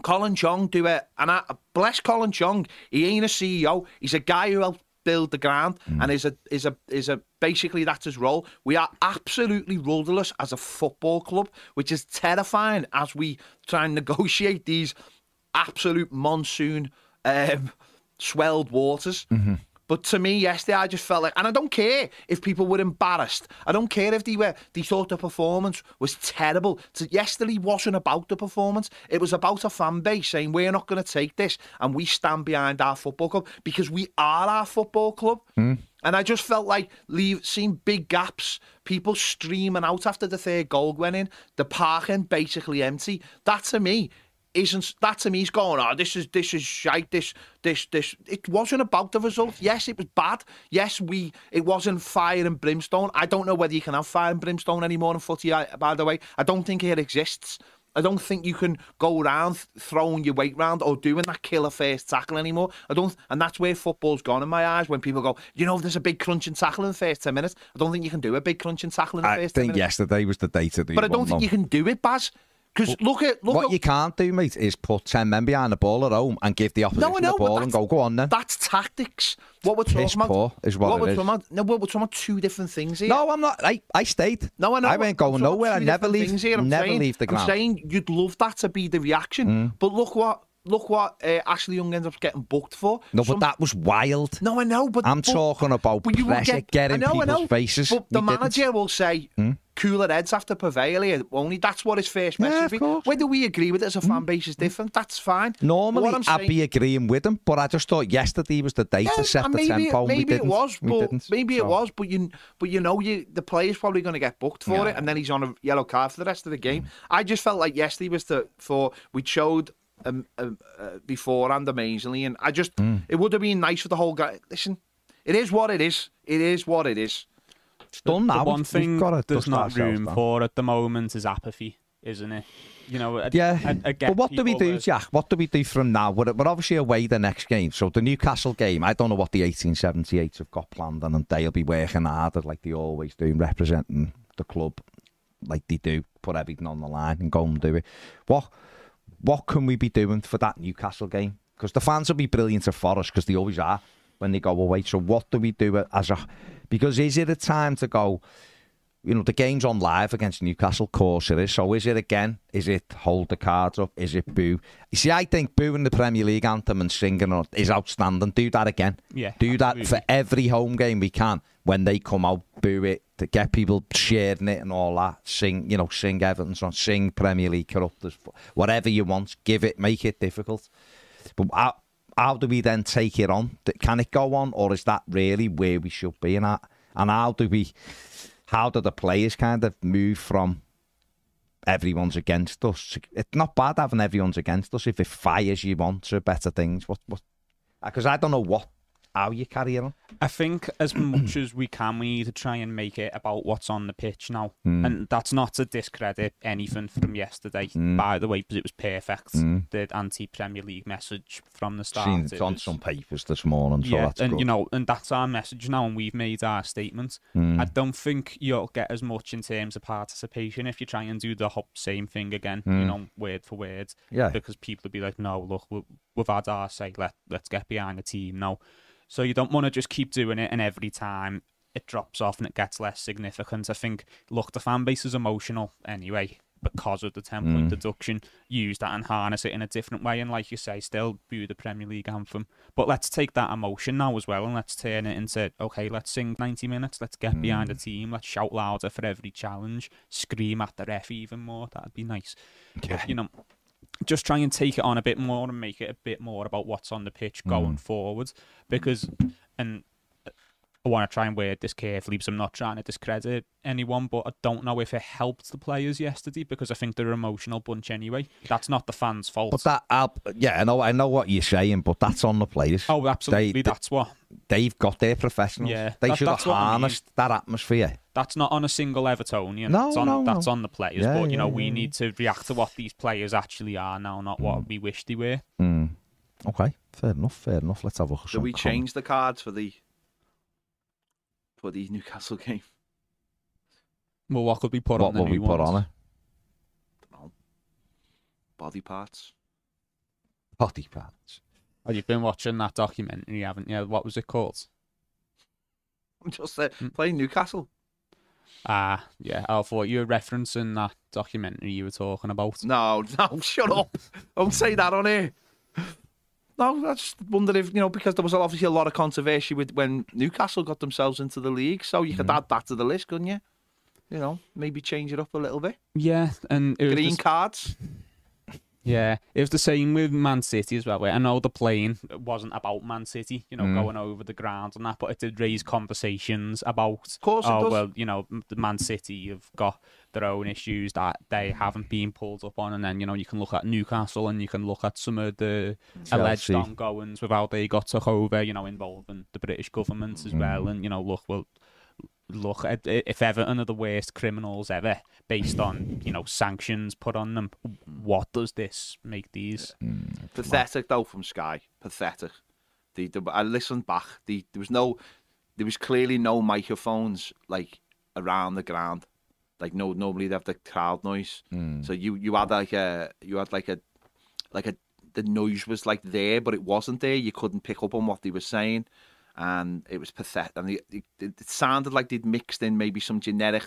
Speaker 3: Colin Chong do it, and I bless Colin Chong. He ain't a CEO. He's a guy who helped build the ground, mm. and is a is a is a basically that's his role. We are absolutely rudderless as a football club, which is terrifying as we try and negotiate these absolute monsoon um, swelled waters. But to me, yesterday, I just felt like, and I don't care if people were embarrassed. I don't care if they were, they thought the performance was terrible. So yesterday wasn't about the performance. It was about a fan base saying we're not going to take this, and we stand behind our football club because we are our football club. And I just felt like leave, seeing big gaps, people streaming out after the third goal went in, the parking basically empty. That to me isn't that to me He's going, oh, this is this is shite, this this this it wasn't about the result. Yes, it was bad. Yes, we it wasn't fire and brimstone. I don't know whether you can have fire and brimstone anymore in footy, by the way. I don't think it exists. I don't think you can go around throwing your weight round or doing that killer first tackle anymore. I don't, and that's where football's gone in my eyes. When people go, you know, there's a big crunching tackle in the first ten minutes. I don't think you can do a big crunching tackle in the
Speaker 1: I
Speaker 3: first ten
Speaker 1: think yesterday was the do
Speaker 3: But I don't think you can do it, Baz. Because look at look
Speaker 1: what
Speaker 3: at
Speaker 1: you can't do, mate, is put 10 men behind the ball at home and give the opposition
Speaker 3: No, know,
Speaker 1: the ball and go, go on then.
Speaker 3: That's tactics. What we're talking
Speaker 1: Piss
Speaker 3: about
Speaker 1: poor is what it
Speaker 3: we're
Speaker 1: is.
Speaker 3: talking about. No, we're talking about two different things here.
Speaker 1: No, I'm not. I, I stayed.
Speaker 3: No, I know.
Speaker 1: I went going nowhere. I never leave.
Speaker 3: Here.
Speaker 1: Never
Speaker 3: saying,
Speaker 1: leave the ground. Mm.
Speaker 3: I'm saying you'd love that to be the reaction, but look what look what uh, Ashley Young ends up getting booked for.
Speaker 1: no,
Speaker 3: Some-
Speaker 1: but that was wild.
Speaker 3: No, I know, but
Speaker 1: I'm
Speaker 3: but-
Speaker 1: talking about
Speaker 3: but
Speaker 1: pressure,
Speaker 3: get,
Speaker 1: getting
Speaker 3: know,
Speaker 1: people's
Speaker 3: know,
Speaker 1: faces.
Speaker 3: But the
Speaker 1: didn't. Hmm?
Speaker 3: manager will say, "Cooler heads have to prevail here." Only that's what his first
Speaker 1: Yeah,
Speaker 3: message.
Speaker 1: of
Speaker 3: be.
Speaker 1: course. Hmm.
Speaker 3: Whether we agree with it as a fan base is different. That's fine.
Speaker 1: Normally, I'd
Speaker 3: saying-
Speaker 1: be agreeing with him, but I just thought yesterday was the day
Speaker 3: Yeah,
Speaker 1: to set the tempo.
Speaker 3: maybe
Speaker 1: we didn't.
Speaker 3: it was, but
Speaker 1: didn't.
Speaker 3: maybe it was, but you, but you know, you the player's probably going to get booked for
Speaker 1: Yeah.
Speaker 3: it, and then he's on a yellow card for the rest of the game. I just felt like yesterday was the for we showed um, um, uh, beforehand amazingly, and I just
Speaker 1: Hmm.
Speaker 3: it would have been nice for the whole guy. Listen, it is what it is. It is what it is.
Speaker 1: It's done
Speaker 2: the
Speaker 1: now.
Speaker 2: one
Speaker 1: We've-
Speaker 2: thing
Speaker 1: we've got
Speaker 2: there's not room
Speaker 1: down.
Speaker 2: for at the moment is apathy, isn't it? You know, I,
Speaker 1: Yeah,
Speaker 2: I, I get
Speaker 1: but what do we do,
Speaker 2: that-
Speaker 1: Jack? What do we do from now? We're, we're obviously away the next game, so the Newcastle game. I don't know what the 1878s have got planned, and they'll be working harder like they always do, representing the club like they do, put everything on the line and go and do it. What what can we be doing for that Newcastle game? Because the fans will be brilliant at Forest because they always are when they go away. So what do we do as a? Because is it a time to go? You know, the game's on live against Newcastle, of course it is. So is it again? Is it hold the cards up? Is it boo? You see, I think booing the Premier League anthem and singing it is outstanding. Do that again.
Speaker 2: Yeah,
Speaker 1: Do
Speaker 2: absolutely.
Speaker 1: that for every home game we can. When they come out, boo it to get people sharing it and all that. Sing, you know, sing Everton song, sing Premier League corruptors, whatever you want. Give it, make it difficult. But how, how do we then take it on? Can it go on, or is that really where we should be? And how, and how do we? How do the players kind of move from everyone's against us? It's not bad having everyone's against us if it fires you on to better things. What? What? Because I don't know what how you carry on.
Speaker 2: I think as much as we can, we need to try and make it about what's on the pitch now.
Speaker 1: Hmm.
Speaker 2: And that's not to discredit anything from yesterday,
Speaker 1: Hmm.
Speaker 2: by the way, because it was perfect. The anti Premier League message from the start.
Speaker 1: Seen
Speaker 2: it
Speaker 1: it on
Speaker 2: was-
Speaker 1: some papers this morning, so
Speaker 2: yeah, and
Speaker 1: good.
Speaker 2: you know, and that's our message now, and we've made our statement.
Speaker 1: Hmm.
Speaker 2: I don't think you'll get as much in terms of participation if you try and do the whole same thing again, you know, word for word.
Speaker 1: Hmm. Yeah.
Speaker 2: because people will be like, "No, look, we- we've had our say. Let let's get behind the team now." So you don't want to just keep doing it, and every time it drops off and it gets less significant. I think, look, the fan base is emotional anyway because of the ten
Speaker 1: Mm.
Speaker 2: point deduction. Use that and harness it in a different way, and like you say, still boo the Premier League anthem. But let's take that emotion now as well, and let's turn it into okay. Let's sing ninety minutes. Let's get behind the
Speaker 1: Mm.
Speaker 2: team. Let's shout louder for every challenge. Scream at the ref even more. That'd be nice. But, you know, just try and take it on a bit more and make it a bit more about what's on the pitch mm. going forward. Because, and I want to try and word this carefully because I'm not trying to discredit anyone, but I don't know if it helped the players yesterday because I think they're an emotional bunch anyway. That's not the fans' fault.
Speaker 1: But that, I'll, yeah, I know, I know what you're saying, but that's on the players.
Speaker 2: oh, absolutely.
Speaker 1: They-
Speaker 2: that's what.
Speaker 1: They've got their professionals.
Speaker 2: Yeah,
Speaker 1: they
Speaker 2: that-
Speaker 1: should have
Speaker 2: what I mean.
Speaker 1: harnessed that atmosphere.
Speaker 2: That's not on a single Evertonian.
Speaker 1: No,
Speaker 2: that's on,
Speaker 1: no,
Speaker 2: That's
Speaker 1: no.
Speaker 2: on the players.
Speaker 1: Yeah,
Speaker 2: but, you know,
Speaker 1: yeah,
Speaker 2: we
Speaker 1: yeah,
Speaker 2: need to react to what these players actually are now, not what we wish they were.
Speaker 1: Mm. Okay, fair enough, fair enough. Let's have a look.
Speaker 3: Do we change the cards for the for the Newcastle game?
Speaker 2: Well, what could we put
Speaker 1: What
Speaker 2: on the
Speaker 1: will we put
Speaker 2: ones?
Speaker 1: on it?
Speaker 3: No. Body parts.
Speaker 1: Body parts.
Speaker 2: Oh, you've been watching that documentary, haven't you? What was it called?
Speaker 3: I'm just uh,
Speaker 2: Hmm.
Speaker 3: playing Newcastle.
Speaker 2: Ah, yeah. I thought you were referencing that documentary you were talking about.
Speaker 3: No, no, shut up. Don't say that on here. No, I just wondered if, you know, because there was obviously a lot of controversy with when Newcastle got themselves into the league. So you could add that to the list, couldn't you? You know, maybe change it up a little bit.
Speaker 2: Yeah, and it was
Speaker 3: Green
Speaker 2: just-
Speaker 3: cards.
Speaker 2: Yeah, it was the same with Man City as well. I know the playing wasn't about Man City, you know,
Speaker 1: Mm.
Speaker 2: going over the ground and that, but it did raise conversations about. Of
Speaker 3: course it
Speaker 2: oh well, you know, the Man City have got their own issues that they haven't been pulled up on, and then you know you can look at Newcastle and you can look at some of the alleged ongoings with how they got took over, you know, involving the British government as well,
Speaker 1: Mm.
Speaker 2: and you know, look, well, look, i- i- if Everton are the worst criminals ever, based on you know sanctions put on them, what does this make these?
Speaker 3: Mm, Pathetic though from Sky. Pathetic. The, the, I listened back. The, there was no, there was clearly no microphones like around the ground. Like no, normally they have the crowd noise. Mm. So you you had like a you had like a like a the noise was like there, but it wasn't there. You couldn't pick up on what they were saying, and it was pathetic. And it, it, it sounded like they'd mixed in maybe some generic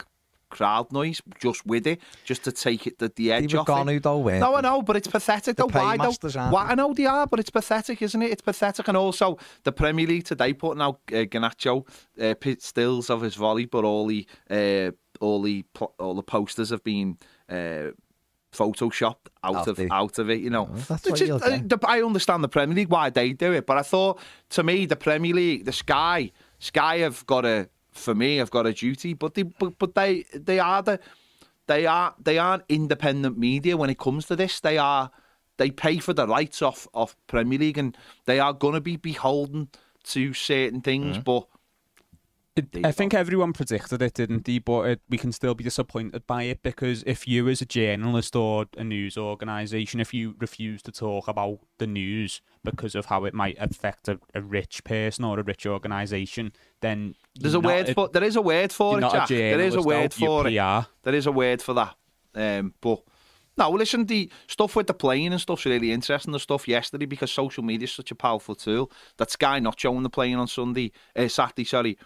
Speaker 3: crowd noise just with it, just to take it the, the edge off
Speaker 1: gone though, weren't
Speaker 3: No. I know, but it's pathetic though.
Speaker 1: The
Speaker 3: Why though?
Speaker 1: aren't
Speaker 3: Why. I know they are, but it's pathetic, isn't it? It's pathetic, and also the Premier League today putting out uh, Garnacho uh, stills of his volley, but all the uh, all the all the posters have been. Uh, photoshopped out, of out of it, you know.
Speaker 1: Oh, that's
Speaker 3: Which
Speaker 1: what
Speaker 3: is- uh, I understand the Premier League why they do it, but I thought to me the Premier League, the Sky, Sky have got a for me have got a duty, but they but, but they they are the they are they aren't independent media when it comes to this. They are they pay for the rights off of Premier League and they are going to be beholden to certain things, but
Speaker 2: It, I think everyone predicted it, didn't they? But it, we can still be disappointed by it because if you, as a journalist or a news organisation, if you refuse to talk about the news because of how it might affect a, a rich person or a rich organisation, then
Speaker 3: There's a word for there is a word for it,
Speaker 2: not
Speaker 3: Jack. There is a word for it.
Speaker 2: PR.
Speaker 3: There is a word for that. Um, but no, listen, the stuff with the plane and stuff's really interesting. The stuff yesterday because social media is such a powerful tool. That Sky not showing the plane on Sunday, uh, Saturday, sorry,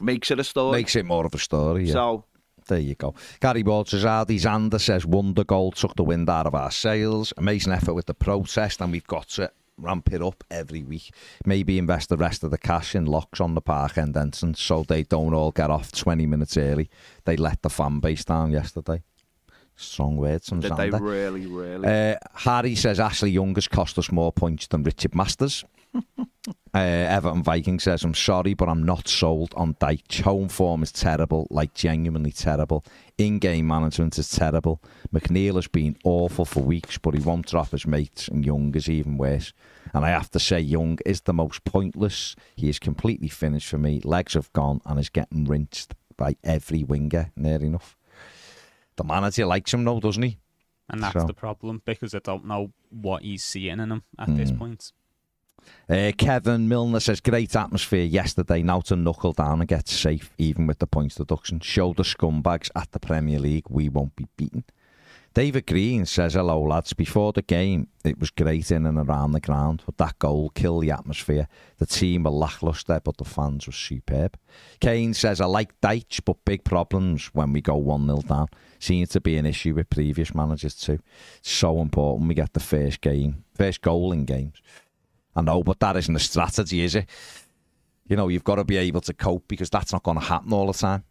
Speaker 3: makes it a story.
Speaker 1: Makes it more of a story. Yeah.
Speaker 3: So
Speaker 1: There you go. Gary Ward says, Ardy Zander says, Wonder Goal took the wind out of our sails. Amazing effort with the protest, and we've got to ramp it up every week. Maybe invest the rest of the cash in locks on the park end entrance so they don't all get off 20 minutes early. They let the fan base down yesterday. Strong words from
Speaker 3: did they really, really?
Speaker 1: Uh, Harry says Ashley Young has cost us more points than Richard Masters. uh, Everton Viking says, I'm sorry, but I'm not sold on Dyche. Home form is terrible, like genuinely terrible. In game management is terrible. McNeil has been awful for weeks, but he won't drop his mates, and Young is even worse. And I have to say, Young is the most pointless. He is completely finished for me. Legs have gone and is getting rinsed by every winger, near enough. The manager likes him, though, doesn't he?
Speaker 2: And that's
Speaker 1: So-
Speaker 2: the problem because I don't know what he's seeing in him at this
Speaker 1: Mm.
Speaker 2: point.
Speaker 1: Uh, Kevin Milner says, great atmosphere yesterday. Now to knuckle down and get safe, even with the points deduction. Show the scumbags at the Premier League we won't be beaten. David Green says, hello, lads. Before the game, it was great in and around the ground, but that goal killed the atmosphere. The team were lacklustre, but the fans were superb. Kane says, I like Dyche, but big problems when we go 1 0 down. Seems to be an issue with previous managers too. So important we get the first game, first goal in games. I know, but that isn't a strategy, is it? You know, you've got to be able to cope because that's not going to happen all the time.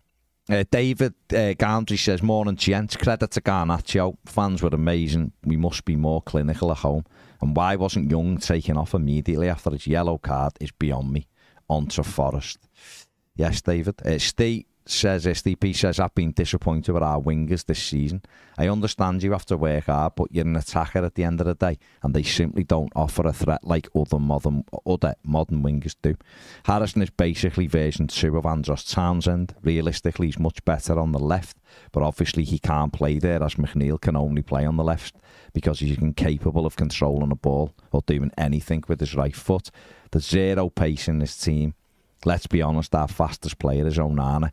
Speaker 1: Uh, David uh, Gandry says, Morning, gents. Credit to Garnacho. Fans were amazing. We must be more clinical at home. And why wasn't Young taken off immediately after his yellow card is beyond me. On to Forest. Yes, David. Uh, Steve says, SDP says, I've been disappointed with our wingers this season. I understand you have to work hard, but you're an attacker at the end of the day, and they simply don't offer a threat like other modern other modern wingers do. Harrison is basically version two of Andros Townsend. Realistically, he's much better on the left, but obviously he can't play there as McNeil can only play on the left because he's incapable of controlling a ball or doing anything with his right foot. There's zero pace in this team. Let's be honest, our fastest player is Onana.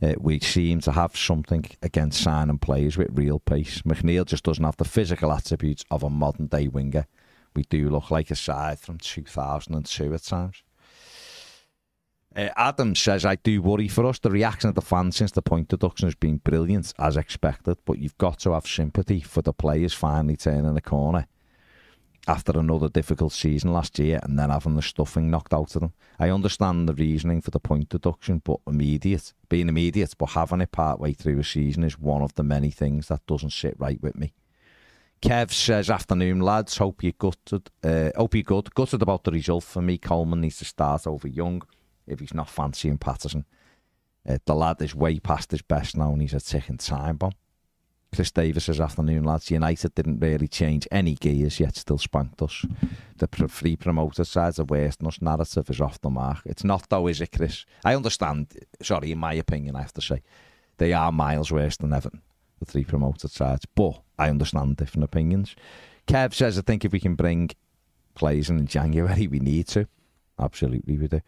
Speaker 1: Uh, we seem to have something against signing players with real pace. McNeil just doesn't have the physical attributes of a modern day winger. We do look like a side from 2002 at times. Uh, Adam says, I do worry for us. The reaction of the fans since the point deduction has been brilliant, as expected, but you've got to have sympathy for the players finally turning the corner after another difficult season last year and then having the stuffing knocked out of them. I understand the reasoning for the point deduction, but immediate, being immediate, but having it part way through a season is one of the many things that doesn't sit right with me. Kev says, afternoon lads, hope you're gutted. Uh, hope you're good. Gutted about the result for me. Coleman needs to start over Young if he's not fancying Patterson. Uh, the lad is way past his best now and he's a ticking time bomb. Chris Davis says, afternoon lads, United didn't really change any gears yet still spanked us. The pr- free promoter side's the worst and us narrative is off the mark. It's not though, is it Chris? I understand, sorry, in my opinion I have to say, they are miles worse than Everton, the three promoted sides, but I understand different opinions. Kev says, I think if we can bring players in January, we need to. Absolutely we do.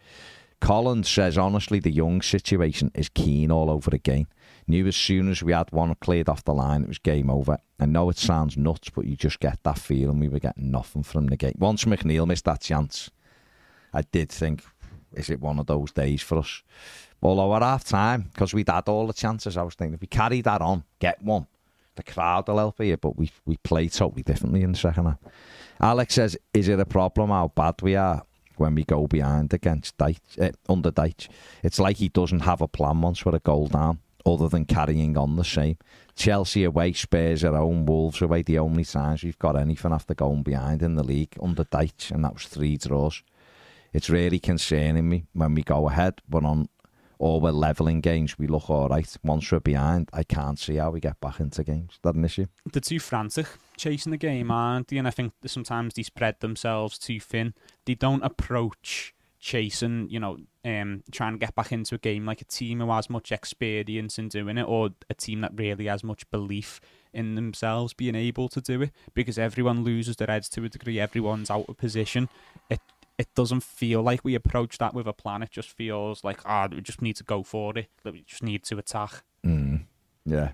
Speaker 1: Collins says, honestly, the young situation is Keane all over again. Knew as soon as we had one cleared off the line, it was game over. I know it sounds nuts, but you just get that feeling we were getting nothing from the game. Once McNeil missed that chance, I did think, is it one of those days for us? Although at half time, because we'd had all the chances, I was thinking, if we carry that on, get one, the crowd will help you, but we, we played totally differently in the second half. Alex says, is it a problem how bad we are? when we go behind against Dyche, uh, under Dyche. It's like he doesn't have a plan once we're a goal down, other than carrying on the same. Chelsea away, Spurs at home, Wolves away. The only times we've got anything after going behind in the league under Dyche, and that was three draws. It's really concerning me when we go ahead, but on or we're leveling games, we look all right. Once we're behind, I can't see how we get back into games. Is that an issue?
Speaker 2: They're too frantic chasing the game, aren't they? And I think sometimes they spread themselves too thin. They don't approach chasing, you know, um, trying to get back into a game like a team who has much experience in doing it, or a team that really has much belief in themselves being able to do it. Because everyone loses their heads to a degree, everyone's out of position. It it doesn't feel like we approach that with a plan. It just feels like ah, we just need to go for it. That we just need to attack,
Speaker 1: Mm. Yeah.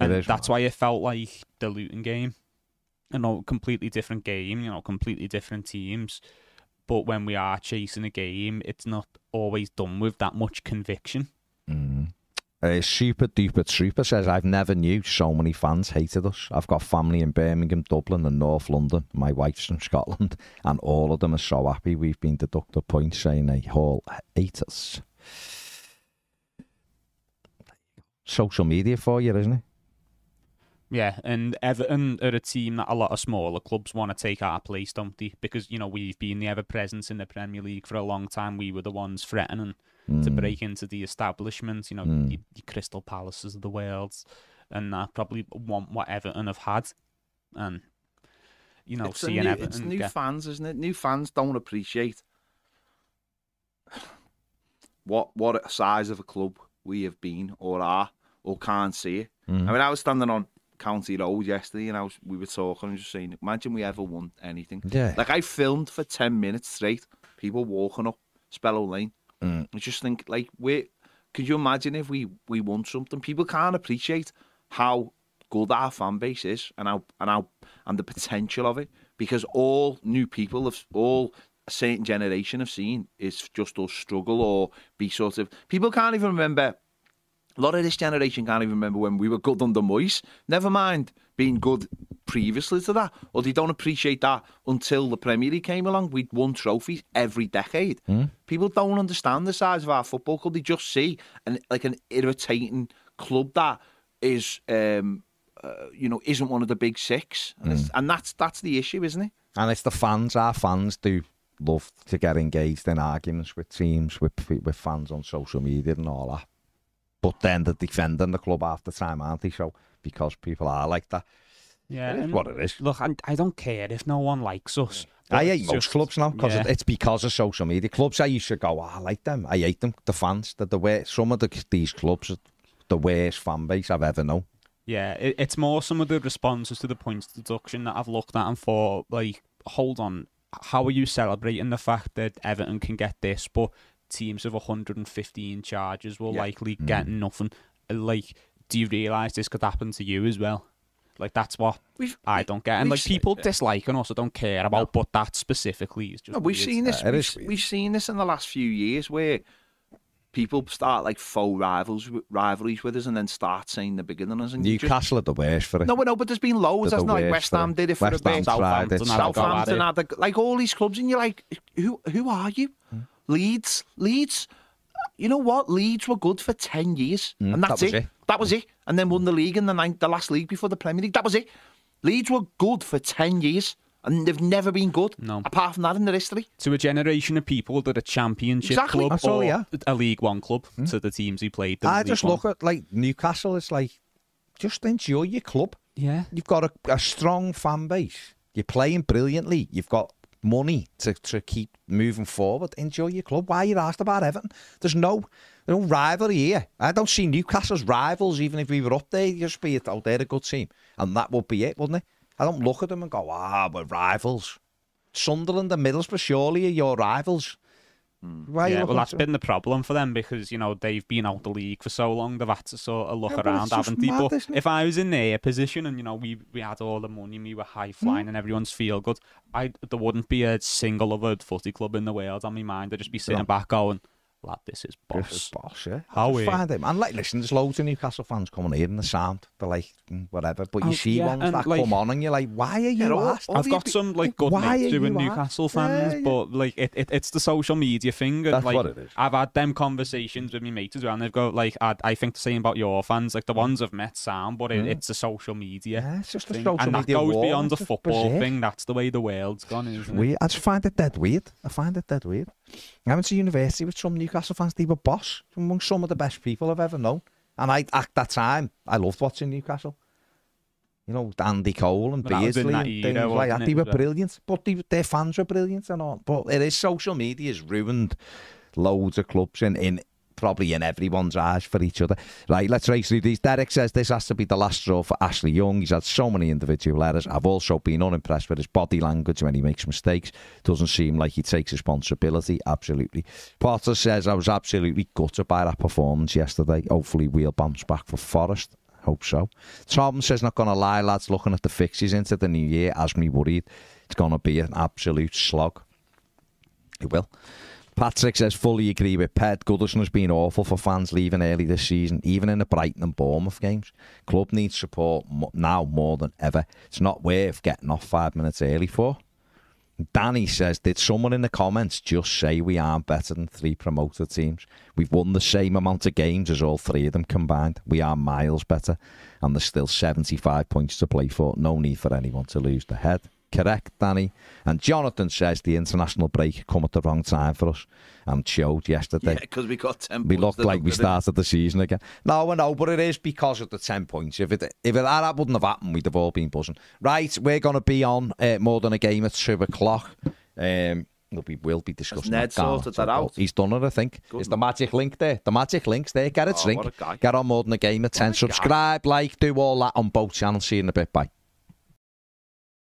Speaker 2: And that's why it felt like the Luton game. You know, completely different game. You know, completely different teams. But when we are chasing a game, it's not always done with that much conviction.
Speaker 1: Mm. Uh, Super Duper Trooper says, I've never knew so many fans hated us. I've got family in Birmingham, Dublin, and North London. My wife's from Scotland, and all of them are so happy we've been deducted points saying they all hate us. Social media for you, isn't it?
Speaker 2: Yeah, and Everton are a team that a lot of smaller clubs want to take our place, don't they? Because, you know, we've been the ever presence in the Premier League for a long time. We were the ones threatening to
Speaker 1: Mm.
Speaker 2: break into the establishment, you know,
Speaker 1: Mm.
Speaker 2: your, your Crystal Palaces of the world, and that probably want what Everton have had. And, you know,
Speaker 3: it's,
Speaker 2: seeing
Speaker 3: new,
Speaker 2: Everton.
Speaker 3: it's new
Speaker 2: get-
Speaker 3: fans, isn't it? New fans don't appreciate what what size of a club we have been or are or can't see it.
Speaker 1: Mm.
Speaker 3: I mean, I was standing on County Road yesterday, and I was we were talking and just saying, imagine we ever won anything.
Speaker 1: Yeah.
Speaker 3: Like I filmed for ten minutes straight, people walking up Spellow Lane.
Speaker 1: Mm.
Speaker 3: I just think, like, we could you imagine if we we won something? People can't appreciate how good our fan base is and how and how and the potential of it because all new people have all a certain generation have seen is just us struggle or be sort of people can't even remember a lot of this generation can't even remember when we were good under Moyes. Never mind being good previously to that, or they don't appreciate that until the Premier League came along. We'd won trophies every decade. People don't understand the size of our football club. They just see an like an irritating club that is, um, uh, you know, isn't one of the big six, and, it's, and that's that's the issue, isn't it?
Speaker 1: And it's the fans. Our fans do love to get engaged in arguments with teams, with with fans on social media and all that. But then they're defending the club the time, aren't they? So because people are like that,
Speaker 2: yeah,
Speaker 1: it is what it is.
Speaker 2: Look, I, I don't care if no one likes us.
Speaker 1: I hate most
Speaker 2: just-
Speaker 1: clubs now because
Speaker 2: yeah.
Speaker 1: it's because of social media. Clubs I used to go, oh, I like them. I hate them. The fans, that the way some of the, these clubs the worst fan base I've ever known.
Speaker 2: Yeah, it, it's more some of the responses to the points deduction that I've looked at and thought, like, hold on, how are you celebrating the fact that Everton can get this, but teams of 115 charges will
Speaker 3: Yeah.
Speaker 2: likely get nothing? Like, do you realise this could happen to you as well? Like, that's what
Speaker 3: We've
Speaker 2: I don't get. And, like,
Speaker 3: se-
Speaker 2: people dislike and also don't care about, but that specifically is just.
Speaker 3: No, we've
Speaker 2: weird.
Speaker 3: seen this.
Speaker 1: Uh,
Speaker 3: we've, we've seen this in the last few years where people start like faux rivals rivalries with us, and then start saying they're bigger than us. And you just-
Speaker 1: Newcastle are the worst for it.
Speaker 3: no, no, but there's been loads.
Speaker 1: They're
Speaker 3: Hasn't like West Ham did it for
Speaker 1: West
Speaker 3: a
Speaker 1: Ham
Speaker 3: bit.
Speaker 1: tried it.
Speaker 2: Southampton had a go
Speaker 3: Southampton had like all these clubs, and you're like, who who are you?
Speaker 1: Hmm.
Speaker 3: Leeds, Leeds. You know what? Leeds were good for ten years,
Speaker 1: Mm,
Speaker 3: and that's
Speaker 1: that was
Speaker 3: it.
Speaker 1: it.
Speaker 3: That was it. And then won the league in the ninth, the last league before the Premier League. That was it. Leeds were good for ten years, and they've never been good.
Speaker 2: No.
Speaker 3: apart from that in their history.
Speaker 2: to a generation of people that are championship
Speaker 3: Exactly.
Speaker 2: club
Speaker 1: That's all,
Speaker 2: or
Speaker 1: yeah.
Speaker 2: a League One club to the teams who played. them
Speaker 1: I
Speaker 2: League
Speaker 1: just
Speaker 2: One.
Speaker 1: look at like Newcastle. It's like just enjoy your club.
Speaker 2: Yeah.
Speaker 1: You've got a, a strong fan base. You're playing brilliantly. You've got money to, to keep moving forward. Enjoy your club. Why are you asked about Everton? There's no no rivalry here. I don't see Newcastle as rivals. Even if we were up there, you'd just be out there a good team, and that would be it, wouldn't it? I don't look at them and go, ah, we're rivals. Sunderland and Middlesbrough surely are your rivals. Why
Speaker 2: yeah, well, that's
Speaker 1: at-
Speaker 2: been the problem for them because you know they've been out the league for so long. They've had to sort of look
Speaker 1: Yeah,
Speaker 2: around, haven't they? But if I was in their position and you know we we had all the money, and we were high flying,
Speaker 1: Hmm.
Speaker 2: and everyone's feel good, I there wouldn't be a single other footy club in the world on my mind. I'd just be sitting
Speaker 1: No.
Speaker 2: back going, "Lad, this is boss."
Speaker 1: This is boss, yeah.
Speaker 2: How
Speaker 1: just
Speaker 2: we-
Speaker 1: find it, man. Like, listen, there's loads of Newcastle fans coming here in the sound. They're like, mm, whatever. But you
Speaker 2: Oh,
Speaker 1: see
Speaker 2: yeah,
Speaker 1: ones that
Speaker 2: like-
Speaker 1: come on and you're like, why are you
Speaker 3: Yeah, all-
Speaker 1: asked?
Speaker 3: all
Speaker 2: I've
Speaker 3: the-
Speaker 2: got some like good
Speaker 1: Why
Speaker 2: mates
Speaker 1: are
Speaker 2: doing Newcastle
Speaker 1: asked?
Speaker 2: fans,
Speaker 1: Yeah, yeah.
Speaker 2: but like it, it, it's the social media thing. and,
Speaker 1: That's
Speaker 2: like,
Speaker 1: what it is.
Speaker 2: I've had them conversations with my mates as well, and they've got like I, I think the same about your fans. Like the ones I've met sound, but it, it's the social media.
Speaker 1: Yeah, it's just a
Speaker 2: thing.
Speaker 1: social
Speaker 2: and that goes
Speaker 1: war.
Speaker 2: beyond the football
Speaker 1: berserk.
Speaker 2: thing. That's the way the world's gone, isn't it?
Speaker 1: Weird. I just find it dead weird. I find it dead weird. I went to university with some Newcastle fans. They were boss among some of the best people I've ever known. And I, at that time, I loved watching Newcastle. You know, Andy Cole and
Speaker 2: But that was in
Speaker 1: Beardsley and
Speaker 2: era,
Speaker 1: things like that. They were brilliant, but they, their fans were brilliant and all. But it is social media has ruined loads of clubs in, in probably in everyone's eyes for each other. Right, let's race through these. Derek says this has to be the last straw for Ashley Young. He's had so many individual errors. I've also been unimpressed with his body language when he makes mistakes. Doesn't seem like he takes responsibility. Absolutely. Potter says I was absolutely gutted by that performance yesterday. Hopefully we'll bounce back for Forest. Hope so. Tom says, not going to lie, lads, looking at the fixtures into the new year, as me worried, it's going to be an absolute slog. It will. Patrick says, fully agree with Ped. Goodison has been awful for fans leaving early this season, even in the Brighton and Bournemouth games. Club needs support now more than ever. It's not worth getting off five minutes early for. Danny says, Did someone in the comments just say we aren't better than three promoter teams? We've won the same amount of games as all three of them combined. We are miles better, and there's still 75 points to play for. No need for anyone to lose the head correct, Danny. And Jonathan says the international break come at the wrong time for us and showed yesterday.
Speaker 3: Yeah, because we got 10
Speaker 1: We looked like we started the season again. No, I know, but it is because of the 10 points. If it if it, that wouldn't have happened, we'd have all been buzzing. Right, we're going to be on uh, more than a game at 2 o'clock. Um, We'll be, we'll be discussing
Speaker 3: Ned
Speaker 1: that.
Speaker 3: sorted that out.
Speaker 1: He's done it, I think.
Speaker 3: Good
Speaker 1: Is the magic link there? The magic link's there. Get it,
Speaker 3: Oh,
Speaker 1: drink.
Speaker 3: a.
Speaker 1: Get on more than a game at 10.
Speaker 3: a guy.
Speaker 1: Subscribe, like, do all that on both channels. See you in a bit. Bye.